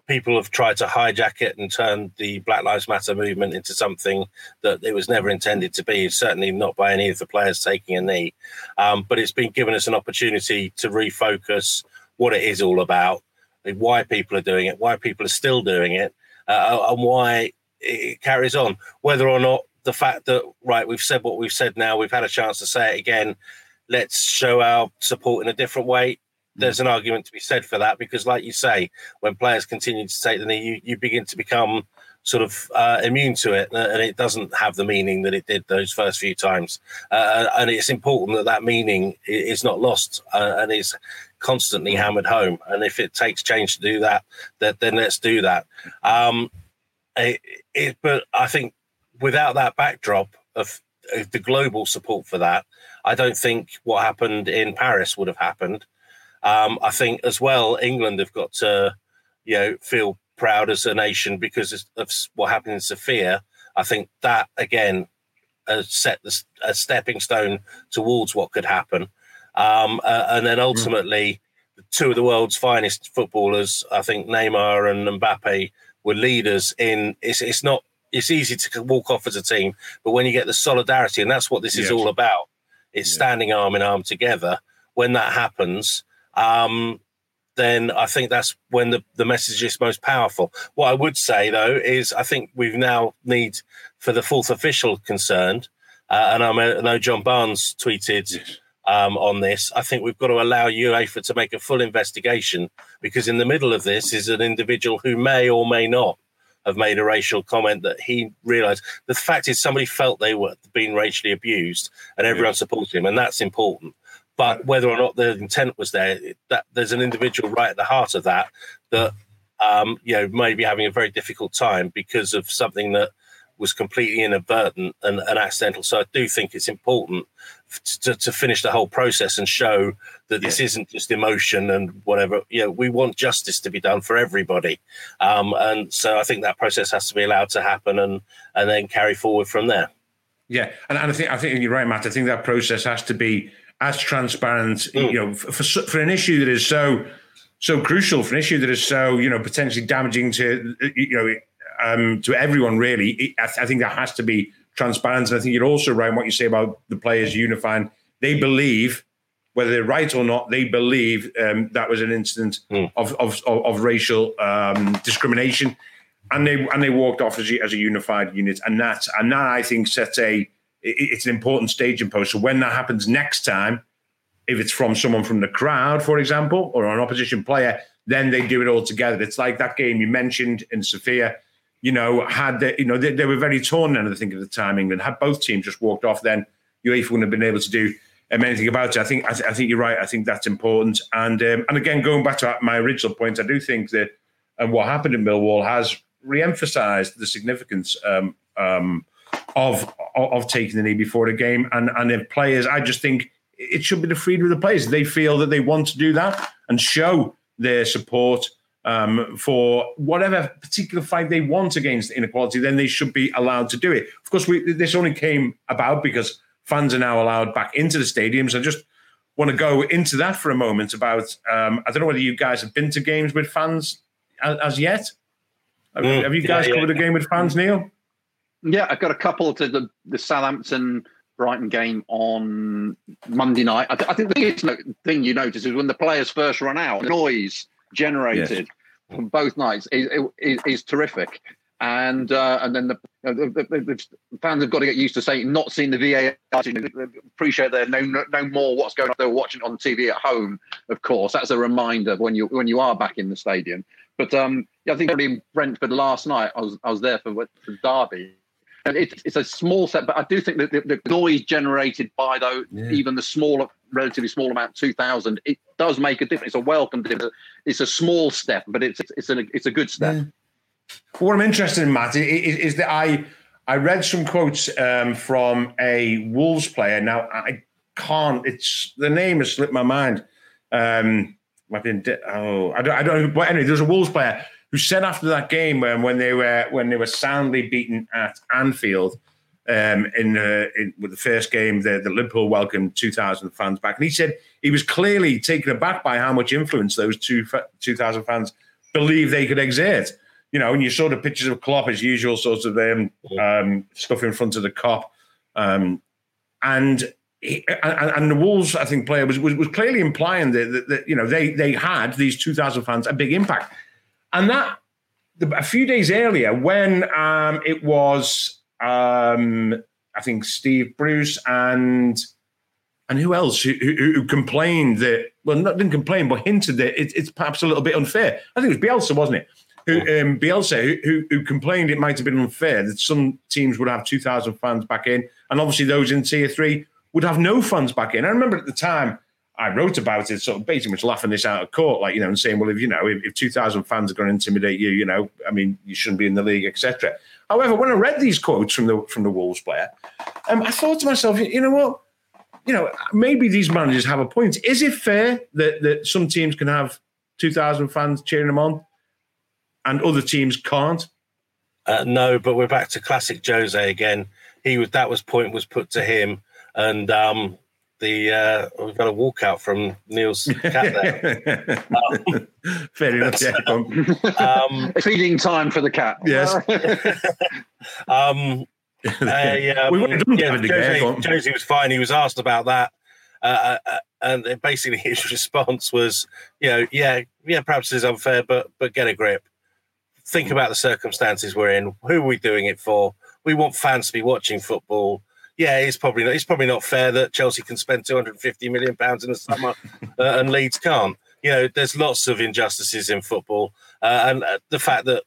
people have tried to hijack it and turn the Black Lives Matter movement into something that it was never intended to be. Certainly not by any of the players taking a knee, um, but it's been given us an opportunity to refocus what it is all about, why people are doing it, why people are still doing it, uh, and why it carries on. Whether or not the fact that right, we've said what we've said now, we've had a chance to say it again. Let's show our support in a different way there's an argument to be said for that because, like you say, when players continue to take the knee, you, you begin to become sort of uh, immune to it, and it doesn't have the meaning that it did those first few times. Uh, and it's important that that meaning is not lost uh, and is constantly hammered home. And if it takes change to do that, that then let's do that. Um, it, it, but I think without that backdrop of, of the global support for that, I don't think what happened in Paris would have happened. Um, I think as well, England have got to, you know, feel proud as a nation because of what happened in Sofia. I think that again has set a stepping stone towards what could happen. Um, uh, and then ultimately, mm. two of the world's finest footballers, I think Neymar and Mbappe, were leaders in. It's, it's not. It's easy to walk off as a team, but when you get the solidarity, and that's what this yes. is all about, it's yeah. standing arm in arm together. When that happens, um, then I think that's when the, the message is most powerful. What I would say though is I think we now need for the fourth official concerned, uh, and I know John Barnes tweeted um, on this. I think we've got to allow UEFA to make a full investigation because in the middle of this is an individual who may or may not have made a racial comment that he realised. The fact is, somebody felt they were being racially abused, and everyone supported him, and that's important. But whether or not the intent was there, that there's an individual right at the heart of that that um, you know may be having a very difficult time because of something that was completely inadvertent and, and accidental. So I do think it's important to, to, finish the whole process and show that this isn't just emotion and whatever. You know, we want justice to be done for everybody, um, and so I think that process has to be allowed to happen and and then carry forward from there.
Yeah, and, and I think I think you're right, Matt. I think that process has to be as transparent, mm. you know, for, for an issue that is so so crucial, for an issue that is so you know potentially damaging to you know um, to everyone. Really, I, I think that has to be transparent. And I think you're also right in what you say about the players unifying. They believe, whether they're right or not, they believe um, that was an incident mm. of, of, of, of, racial um, discrimination, and they and they walked off as a, as a unified unit. And that and that I think sets a it's an important staging post. So when that happens next time, if it's from someone from the crowd, for example, or an opposition player, then they do it all together. It's like that game you mentioned in Sofia. You know, had they, you know they, they were very torn then. I think at the time England had both teams just walked off, then UEFA wouldn't have been able to do um, anything about it. I think I, th- I, think you're right. I think that's important. And um, and again, going back to my original point, I do think that and what happened in Millwall has re-emphasised the significance um, um of of taking the knee before the game. And and if players, I just think it should be the freedom of the players. They feel that they want to do that and show their support um, for whatever particular fight they want against inequality, then they should be allowed to do it. Of course, we, this only came about because fans are now allowed back into the stadiums. I just want to go into that for a moment about um, I don't know whether you guys have been to games with fans as, as yet. Have, mm, have you guys yeah, covered yeah. a game with fans, Neil?
Yeah, I've got a couple to the, the Southampton Brighton game on Monday night. I, th- I, think the biggest thing you notice is when the players first run out, the noise generated yes. from both nights is, is, is terrific. And uh, and then the, the, the, the, fans have got to get used to saying not seeing the VAR. Appreciate they know no more what's going on. They're watching on TV at home, of course. That's a reminder when you when you are back in the stadium. But um, yeah, I think in Brentford last night, I was I was there for, for Derby, And it's, it's a small set, but I do think that the, the noise generated by though yeah. even the smaller, relatively small amount, two thousand, it does make a difference. It's a welcome difference. It's a small step, but it's it's a it's a good step. Yeah.
What I'm interested in, Matt, is, is that I I read some quotes um, from a Wolves player. Now I can't. It's the name has slipped my mind. Um, I've been oh I don't I don't know. But anyway, there's a Wolves player who said after that game when when they were when they were soundly beaten at Anfield. Um, in, uh, in with the first game, the, the Liverpool welcomed 2,000 fans back, and he said he was clearly taken aback by how much influence those two 2,000 fans believe they could exert. You know, and you saw the pictures of Klopp as usual, sort of um, um, stuff in front of the Kop, um, and, he, and, and the Wolves, I think, player was was, was clearly implying that, that, that, you know they they had these two thousand fans a big impact, and that a few days earlier when um, it was um, I think Steve Bruce and and who else who, who, who, complained that well not didn't complain but hinted that it, it's perhaps a little bit unfair. I think it was Bielsa, wasn't it? who, um, Bielsa, who, who complained it might have been unfair that some teams would have 2,000 fans back in, and obviously those in tier three would have no fans back in. I remember at the time I wrote about it, sort of basically much laughing this out of court, like, you know, and saying, well, if, you know, if, if 2,000 fans are going to intimidate you, you know, I mean, you shouldn't be in the league, etc. However, when I read these quotes from the from the Wolves player, um, I thought to myself, you know what? You know, maybe these managers have a point. Is it fair that, that some teams can have 2,000 fans cheering them on and other teams can't?
Uh, no, but we're back to classic Jose again. He was that was point was put to him, and um, the uh, we've got a walkout from Neil's cat there.
um, Fair enough. Yeah.
um, Feeding time for the cat.
Yes.
um, uh, we would have done yeah, Jose, Jose was fine. He was asked about that. Uh, uh, uh and basically his response was, you know, yeah, yeah, perhaps it's unfair, but but get a grip think about the circumstances we're in. Who are we doing it for? We want fans to be watching football. Yeah, it's probably not, it's probably not fair that Chelsea can spend 250 million pounds in the summer uh, and Leeds can't. You know, there's lots of injustices in football, uh, and uh, the fact that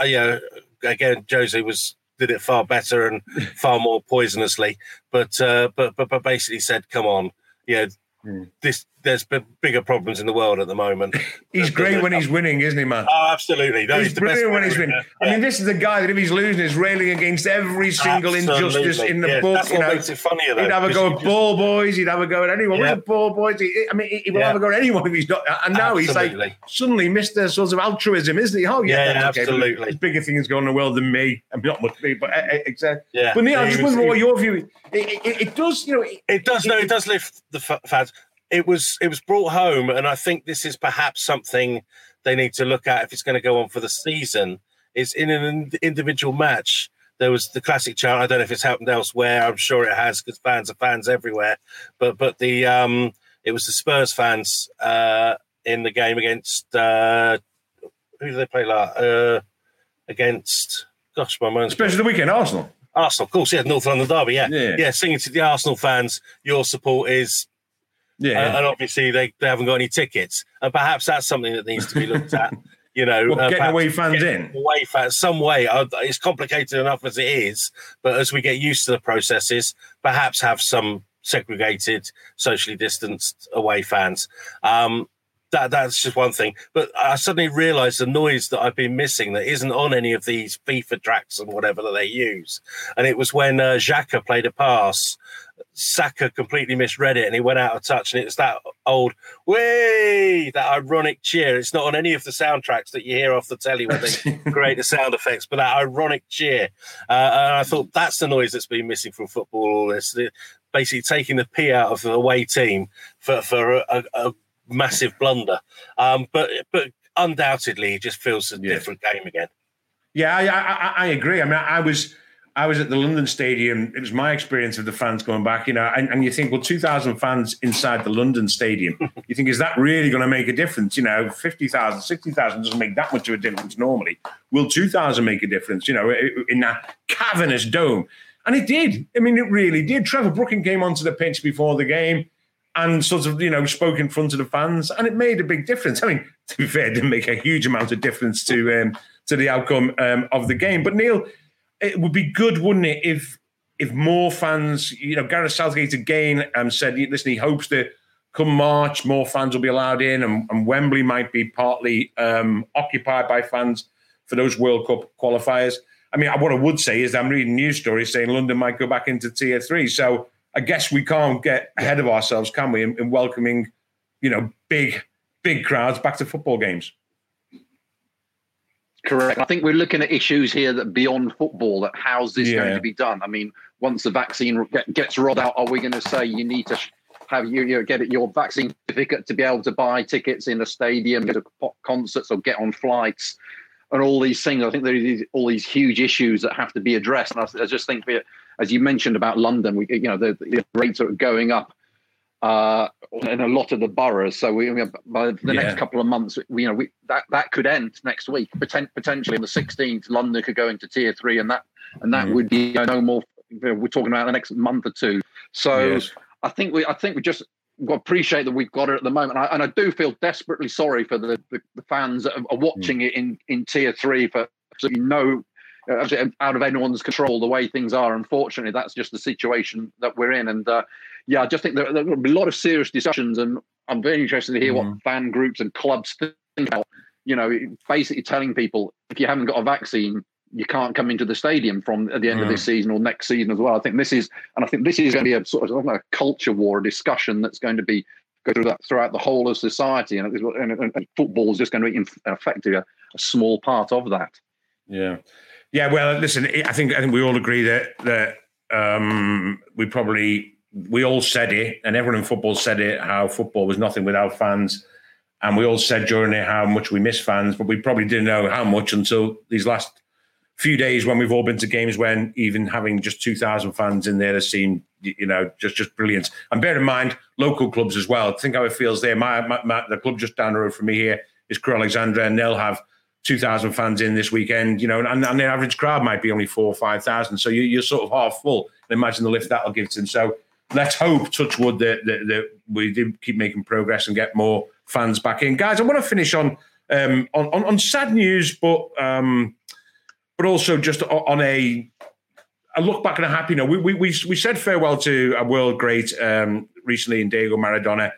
uh, you know, again, Jose was did it far better and far more poisonously, but uh, but but but basically said, "Come on, you know, mm. this there's bigger problems in the world at the moment.
he's great when he's winning, isn't he, man?
Oh, absolutely.
No, he's, he's brilliant when he's winning. Yeah. I mean, this is the guy that if he's losing is railing against every single absolutely. injustice in the
yeah,
book.
That's
you
what know, makes it funnier. Though,
he'd have a go at just... ball boys. He'd have a go at anyone. Yeah. Ball boys, he, I mean, he will yeah. have a go at anyone if he's not. And now absolutely. he's like suddenly Mr. Sort of altruism, isn't he? Oh
yeah, yeah okay,
absolutely. There's bigger things going on in the world than me. I mean, not much me, but uh, exactly. Yeah. But Neil, I just wonder what your view. It, it, it, does, you know.
It, does. No, it does lift the fans it was it was brought home, and I think this is perhaps something they need to look at if it's going to go on for the season. Is in an individual match. There was the classic chant. I don't know if it's happened elsewhere. I'm sure it has because fans are fans everywhere. But but the um, it was the Spurs fans uh, in the game against uh, who did they play like uh, against? Gosh, my mind's
especially the weekend Arsenal.
Arsenal, of course, yeah, North London Derby, yeah. yeah, yeah, singing to the Arsenal fans. Your support is yeah, uh, and obviously they, they haven't got any tickets, and perhaps that's something that needs to be looked at. You know,
well, uh, getting away fans in,
away fans some way. Uh, it's complicated enough as it is, but as we get used to the processes, perhaps have some segregated, socially distanced away fans. Um, that that's just one thing. But I suddenly realised the noise that I've been missing that isn't on any of these FIFA tracks and whatever that they use. And it was when uh, Xhaka played a pass Saka completely misread it and he went out of touch. And it's that old way, that ironic cheer. It's not on any of the soundtracks that you hear off the telly when they create the sound effects, but that ironic cheer. Uh, and I thought that's the noise that's been missing from football. All this, basically taking the P out of the away team for for a, a, a massive blunder. Um, but but undoubtedly, it just feels a yeah. different game again.
Yeah, I, I, I agree. I mean, I was I was at the London Stadium. It was my experience of the fans going back, you know, and, and you think, well, 2,000 fans inside the London Stadium, you think, is that really going to make a difference? You know, 50,000, 60,000 doesn't make that much of a difference normally. Will 2,000 make a difference, you know, in that cavernous dome? And it did. I mean, it really did. Trevor Brooking came onto the pitch before the game and sort of, you know, spoke in front of the fans, and it made a big difference. I mean, to be fair, it didn't make a huge amount of difference to um, to the outcome um, of the game. But Neil, it would be good, wouldn't it, if if more fans, you know, Gareth Southgate again um, said, listen, he hopes that come March, more fans will be allowed in, and, and Wembley might be partly um, occupied by fans for those World Cup qualifiers. I mean, what I would say is I'm reading news stories saying London might go back into tier three. So I guess we can't get ahead of ourselves, can we, in, in welcoming, you know, big, big crowds back to football games.
Correct. I think we're looking at issues here that beyond football. That how's this yeah. going to be done? I mean, once the vaccine get, gets rolled out, are we going to say you need to have you, you know, get your vaccine certificate to be able to buy tickets in a stadium, go to concerts, or get on flights, and all these things? I think there are all these huge issues that have to be addressed. And I, I just think, as you mentioned about London, we you know the, the rates are going up uh, in a lot of the boroughs. So we, by the yeah. next couple of months, we, you know, we, that that could end next week. Potent, potentially on the 16th, London could go into tier three, and that and that mm. would be you know, no more. We're talking about the next month or two. So yes. I think we, I think we just appreciate that we've got it at the moment, and I, and I do feel desperately sorry for the, the, the fans that are watching mm. it in in tier three for so you know out of anyone's control the way things are. Unfortunately, that's just the situation that we're in, and uh, yeah, I just think there, there will be a lot of serious discussions, and I'm very interested to hear mm. what fan groups and clubs think about. You know, basically telling people if you haven't got a vaccine, you can't come into the stadium from at the end mm. of this season or next season as well. I think this is, and I think this is going to be a sort of a culture war, a discussion that's going to be go through that throughout the whole of society, and, and, and football is just going to be effectively a, a small part of that.
Yeah, yeah. Well, listen, I think I think we all agree that that um, we probably we all said it, and everyone in football said it, how football was nothing without fans. And we all said during it how much we miss fans, but we probably didn't know how much until these last few days when we've all been to games when even having just 2,000 fans in there has seemed, you know, just just brilliant. And bear in mind, local clubs as well. Think how it feels there. My, my, my the club just down the road from me here is Crewe Alexandra, and they'll have 2,000 fans in this weekend, you know, and, and their average crowd might be only four or 5,000. So you, are sort of half full. And imagine the lift that'll give to them. So let's hope, touch wood, that, that, that, we do keep making progress and get more fans back in. Guys, I want to finish on um, on, on, on, sad news, but um, but also just on a a look back and a happy note. We, we, we, we said farewell to a world great um, recently in Diego Maradona.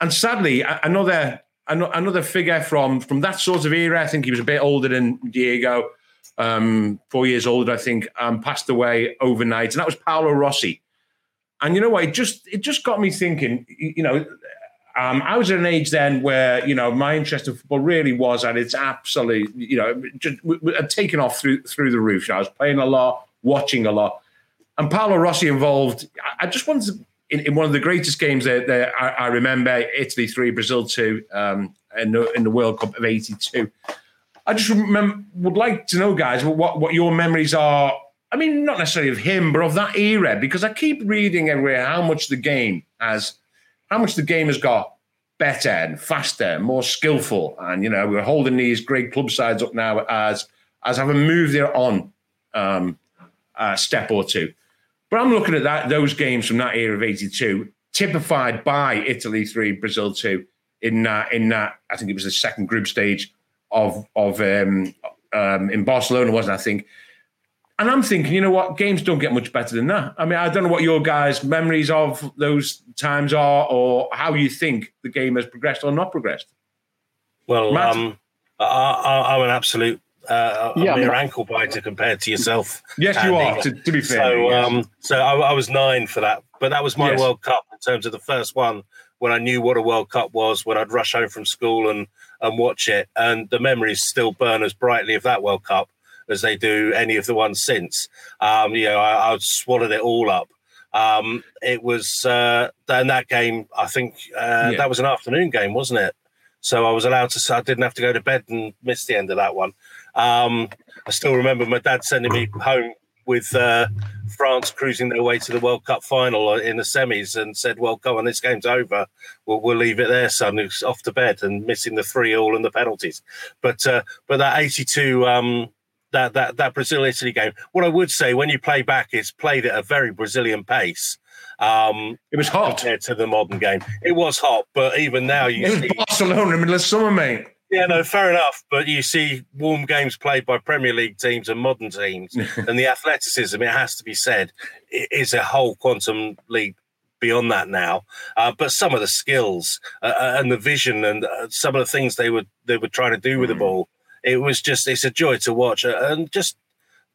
And sadly, another another figure from from that sort of era, I think he was a bit older than Diego, um, four years older, I think, um, passed away overnight. And that was Paolo Rossi. And you know what? It just it just got me thinking. You know, um, I was at an age then where you know my interest in football really was at its absolute. You know, just had taken off through through the roof. I was playing a lot, watching a lot, and Paolo Rossi involved. I just wanted to, in, in one of the greatest games that, that I, I, remember, Italy three, Brazil two, um, in the in the World Cup of '82. I just remember, would like to know, guys, what what your memories are I mean, not necessarily of him, but of that era, because I keep reading everywhere how much the game has, how much the game has got better and faster, and more skillful, and you know we're holding these great club sides up now as as having moved there on um, a step or two. But I'm looking at that those games from that era of '82, typified by Italy three, Brazil two, in that in that I think it was the second group stage of of um, um, in Barcelona, wasn't I think and I'm thinking, you know what? Games don't get much better than that. I mean, I don't know what your guys' memories of those times are, or how you think the game has progressed or not progressed.
Well, um, I, am an absolute uh, yeah, mere ankle biter compared to yourself.
Yes, Andy. you are. To, to, be fair,
so yes. um, so I, I, was nine for that, but that was my yes. World Cup in terms of the first one when I knew what a World Cup was. When I'd rush home from school and and watch it, and the memories still burn as brightly of that World Cup as they do any of the ones since. Um, you know, I, I swallowed it all up. Um, it was uh, that game. I think uh, yeah. that was an afternoon game, wasn't it? So I was allowed to. I didn't have to go to bed and miss the end of that one. Um, I still remember my dad sending me home with uh, France cruising their way to the World Cup final in the semis and said, "Well, come on, this game's over. We'll, we'll leave it there, son." Who's off to bed and missing the three all and the penalties. But uh, but that eighty-two um, that that that Brazil Italy game. What I would say when you play back, it's played at a very Brazilian pace. Um,
it was hot
compared to the modern game. It was hot, but even now you
it was see, Barcelona in the middle of summer, mate.
Yeah, no, fair enough. But you see warm games played by Premier League teams and modern teams, and the athleticism, it has to be said, is a whole quantum leap beyond that now. Uh, but some of the skills uh, uh, and the vision and uh, some of the things they were they were trying to do with mm. the ball, it was just it's a joy to watch, uh, and just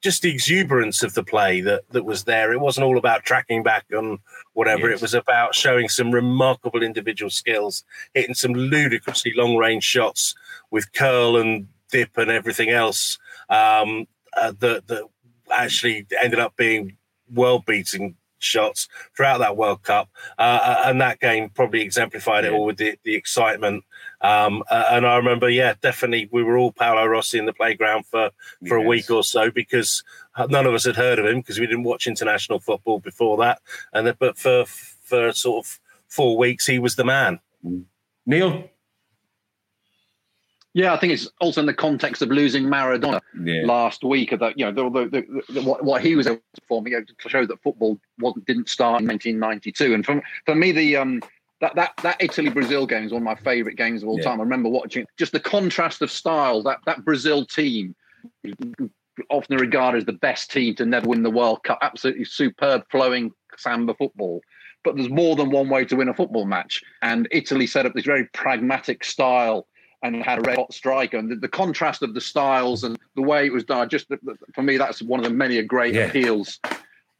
just the exuberance of the play that that was there. It wasn't all about tracking back on whatever. Yes. It was about showing some remarkable individual skills, hitting some ludicrously long range shots with curl and dip and everything else um, uh, that that actually ended up being world beating shots throughout that World Cup, uh, uh, and that game probably exemplified yeah. it all with the, the excitement. Um, uh, and I remember, yeah, definitely, we were all Paolo Rossi in the playground for for yes. a week or so because none of us had heard of him because we didn't watch international football before that. And but for for sort of four weeks, he was the man.
Neil.
Yeah, I think it's also in the context of losing Maradona yeah. last week. That, you know, the, the, the, what, what, he was able to perform you know, to show that football wasn't didn't start in 1992. And for for me, the um that that that Italy Brazil game is one of my favourite games of all yeah. time. I remember watching just the contrast of style. That that Brazil team, often regarded as the best team to never win the World Cup, absolutely superb flowing samba football. But there's more than one way to win a football match, and Italy set up this very pragmatic style and had a red hot striker. And the, the, contrast of the styles and the way it was done, just for me, that's one of the many great yeah. appeals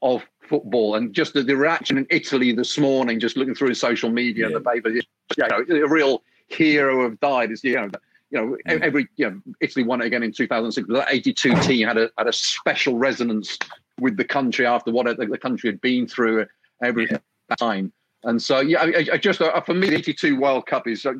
of football. And just the, the, reaction in Italy this morning, just looking through social media, yeah. the paper, you know, a real hero have died. Is you know. You know, mm. every you know, Italy won it again in 2006. But that 82 team had a had a special resonance with the country after what the country had been through every yeah. time. And so, yeah, I, I just uh, for me, the '82 World Cup is uh,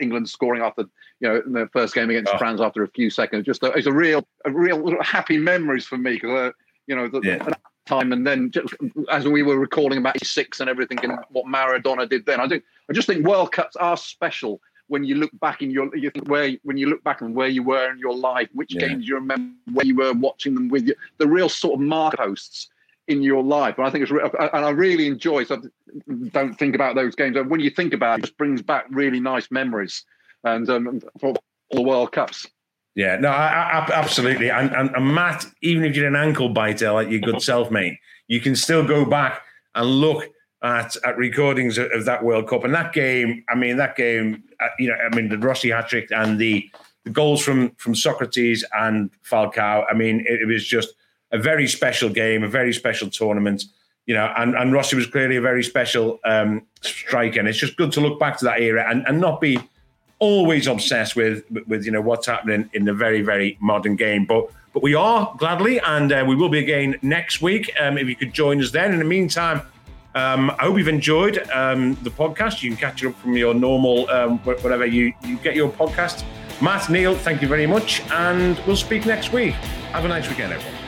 England scoring after you know the first game against oh. France after a few seconds. Just a, it's a real, a real happy memories for me because uh, you know the, yeah. time and then just, as we were recalling about '86 and everything and what Maradona did then. I think I just think World Cups are special when you look back in your you think where when you look back and where you were in your life, which yeah. games you remember, where you were watching them with you, the real sort of mark posts in your life. And I think it's, and I really enjoy. So don't think about those games. And when you think about it, it just brings back really nice memories. And um, for the World Cups.
Yeah, no, I, I, absolutely. And, and, and, Matt, even if you're an ankle biter like your good self, mate, you can still go back and look at, at recordings of, of, that World Cup and that game. I mean, that game, uh, you know, I mean, the Rossi hat trick and the, the goals from from Socrates and Falcao. I mean, it, it was just a very special game, a very special tournament. You know, and, and Rossi was clearly a very special um, striker. And it's just good to look back to that era and, and not be always obsessed with with you know what's happening in the very very modern game. But but we are gladly, and uh, we will be again next week. Um, if you could join us then. In the meantime, um, I hope you've enjoyed um, the podcast. You can catch it up from your normal um, whatever you you get your podcast. Matt Neil, thank you very much, and we'll speak next week. Have a nice weekend, everyone.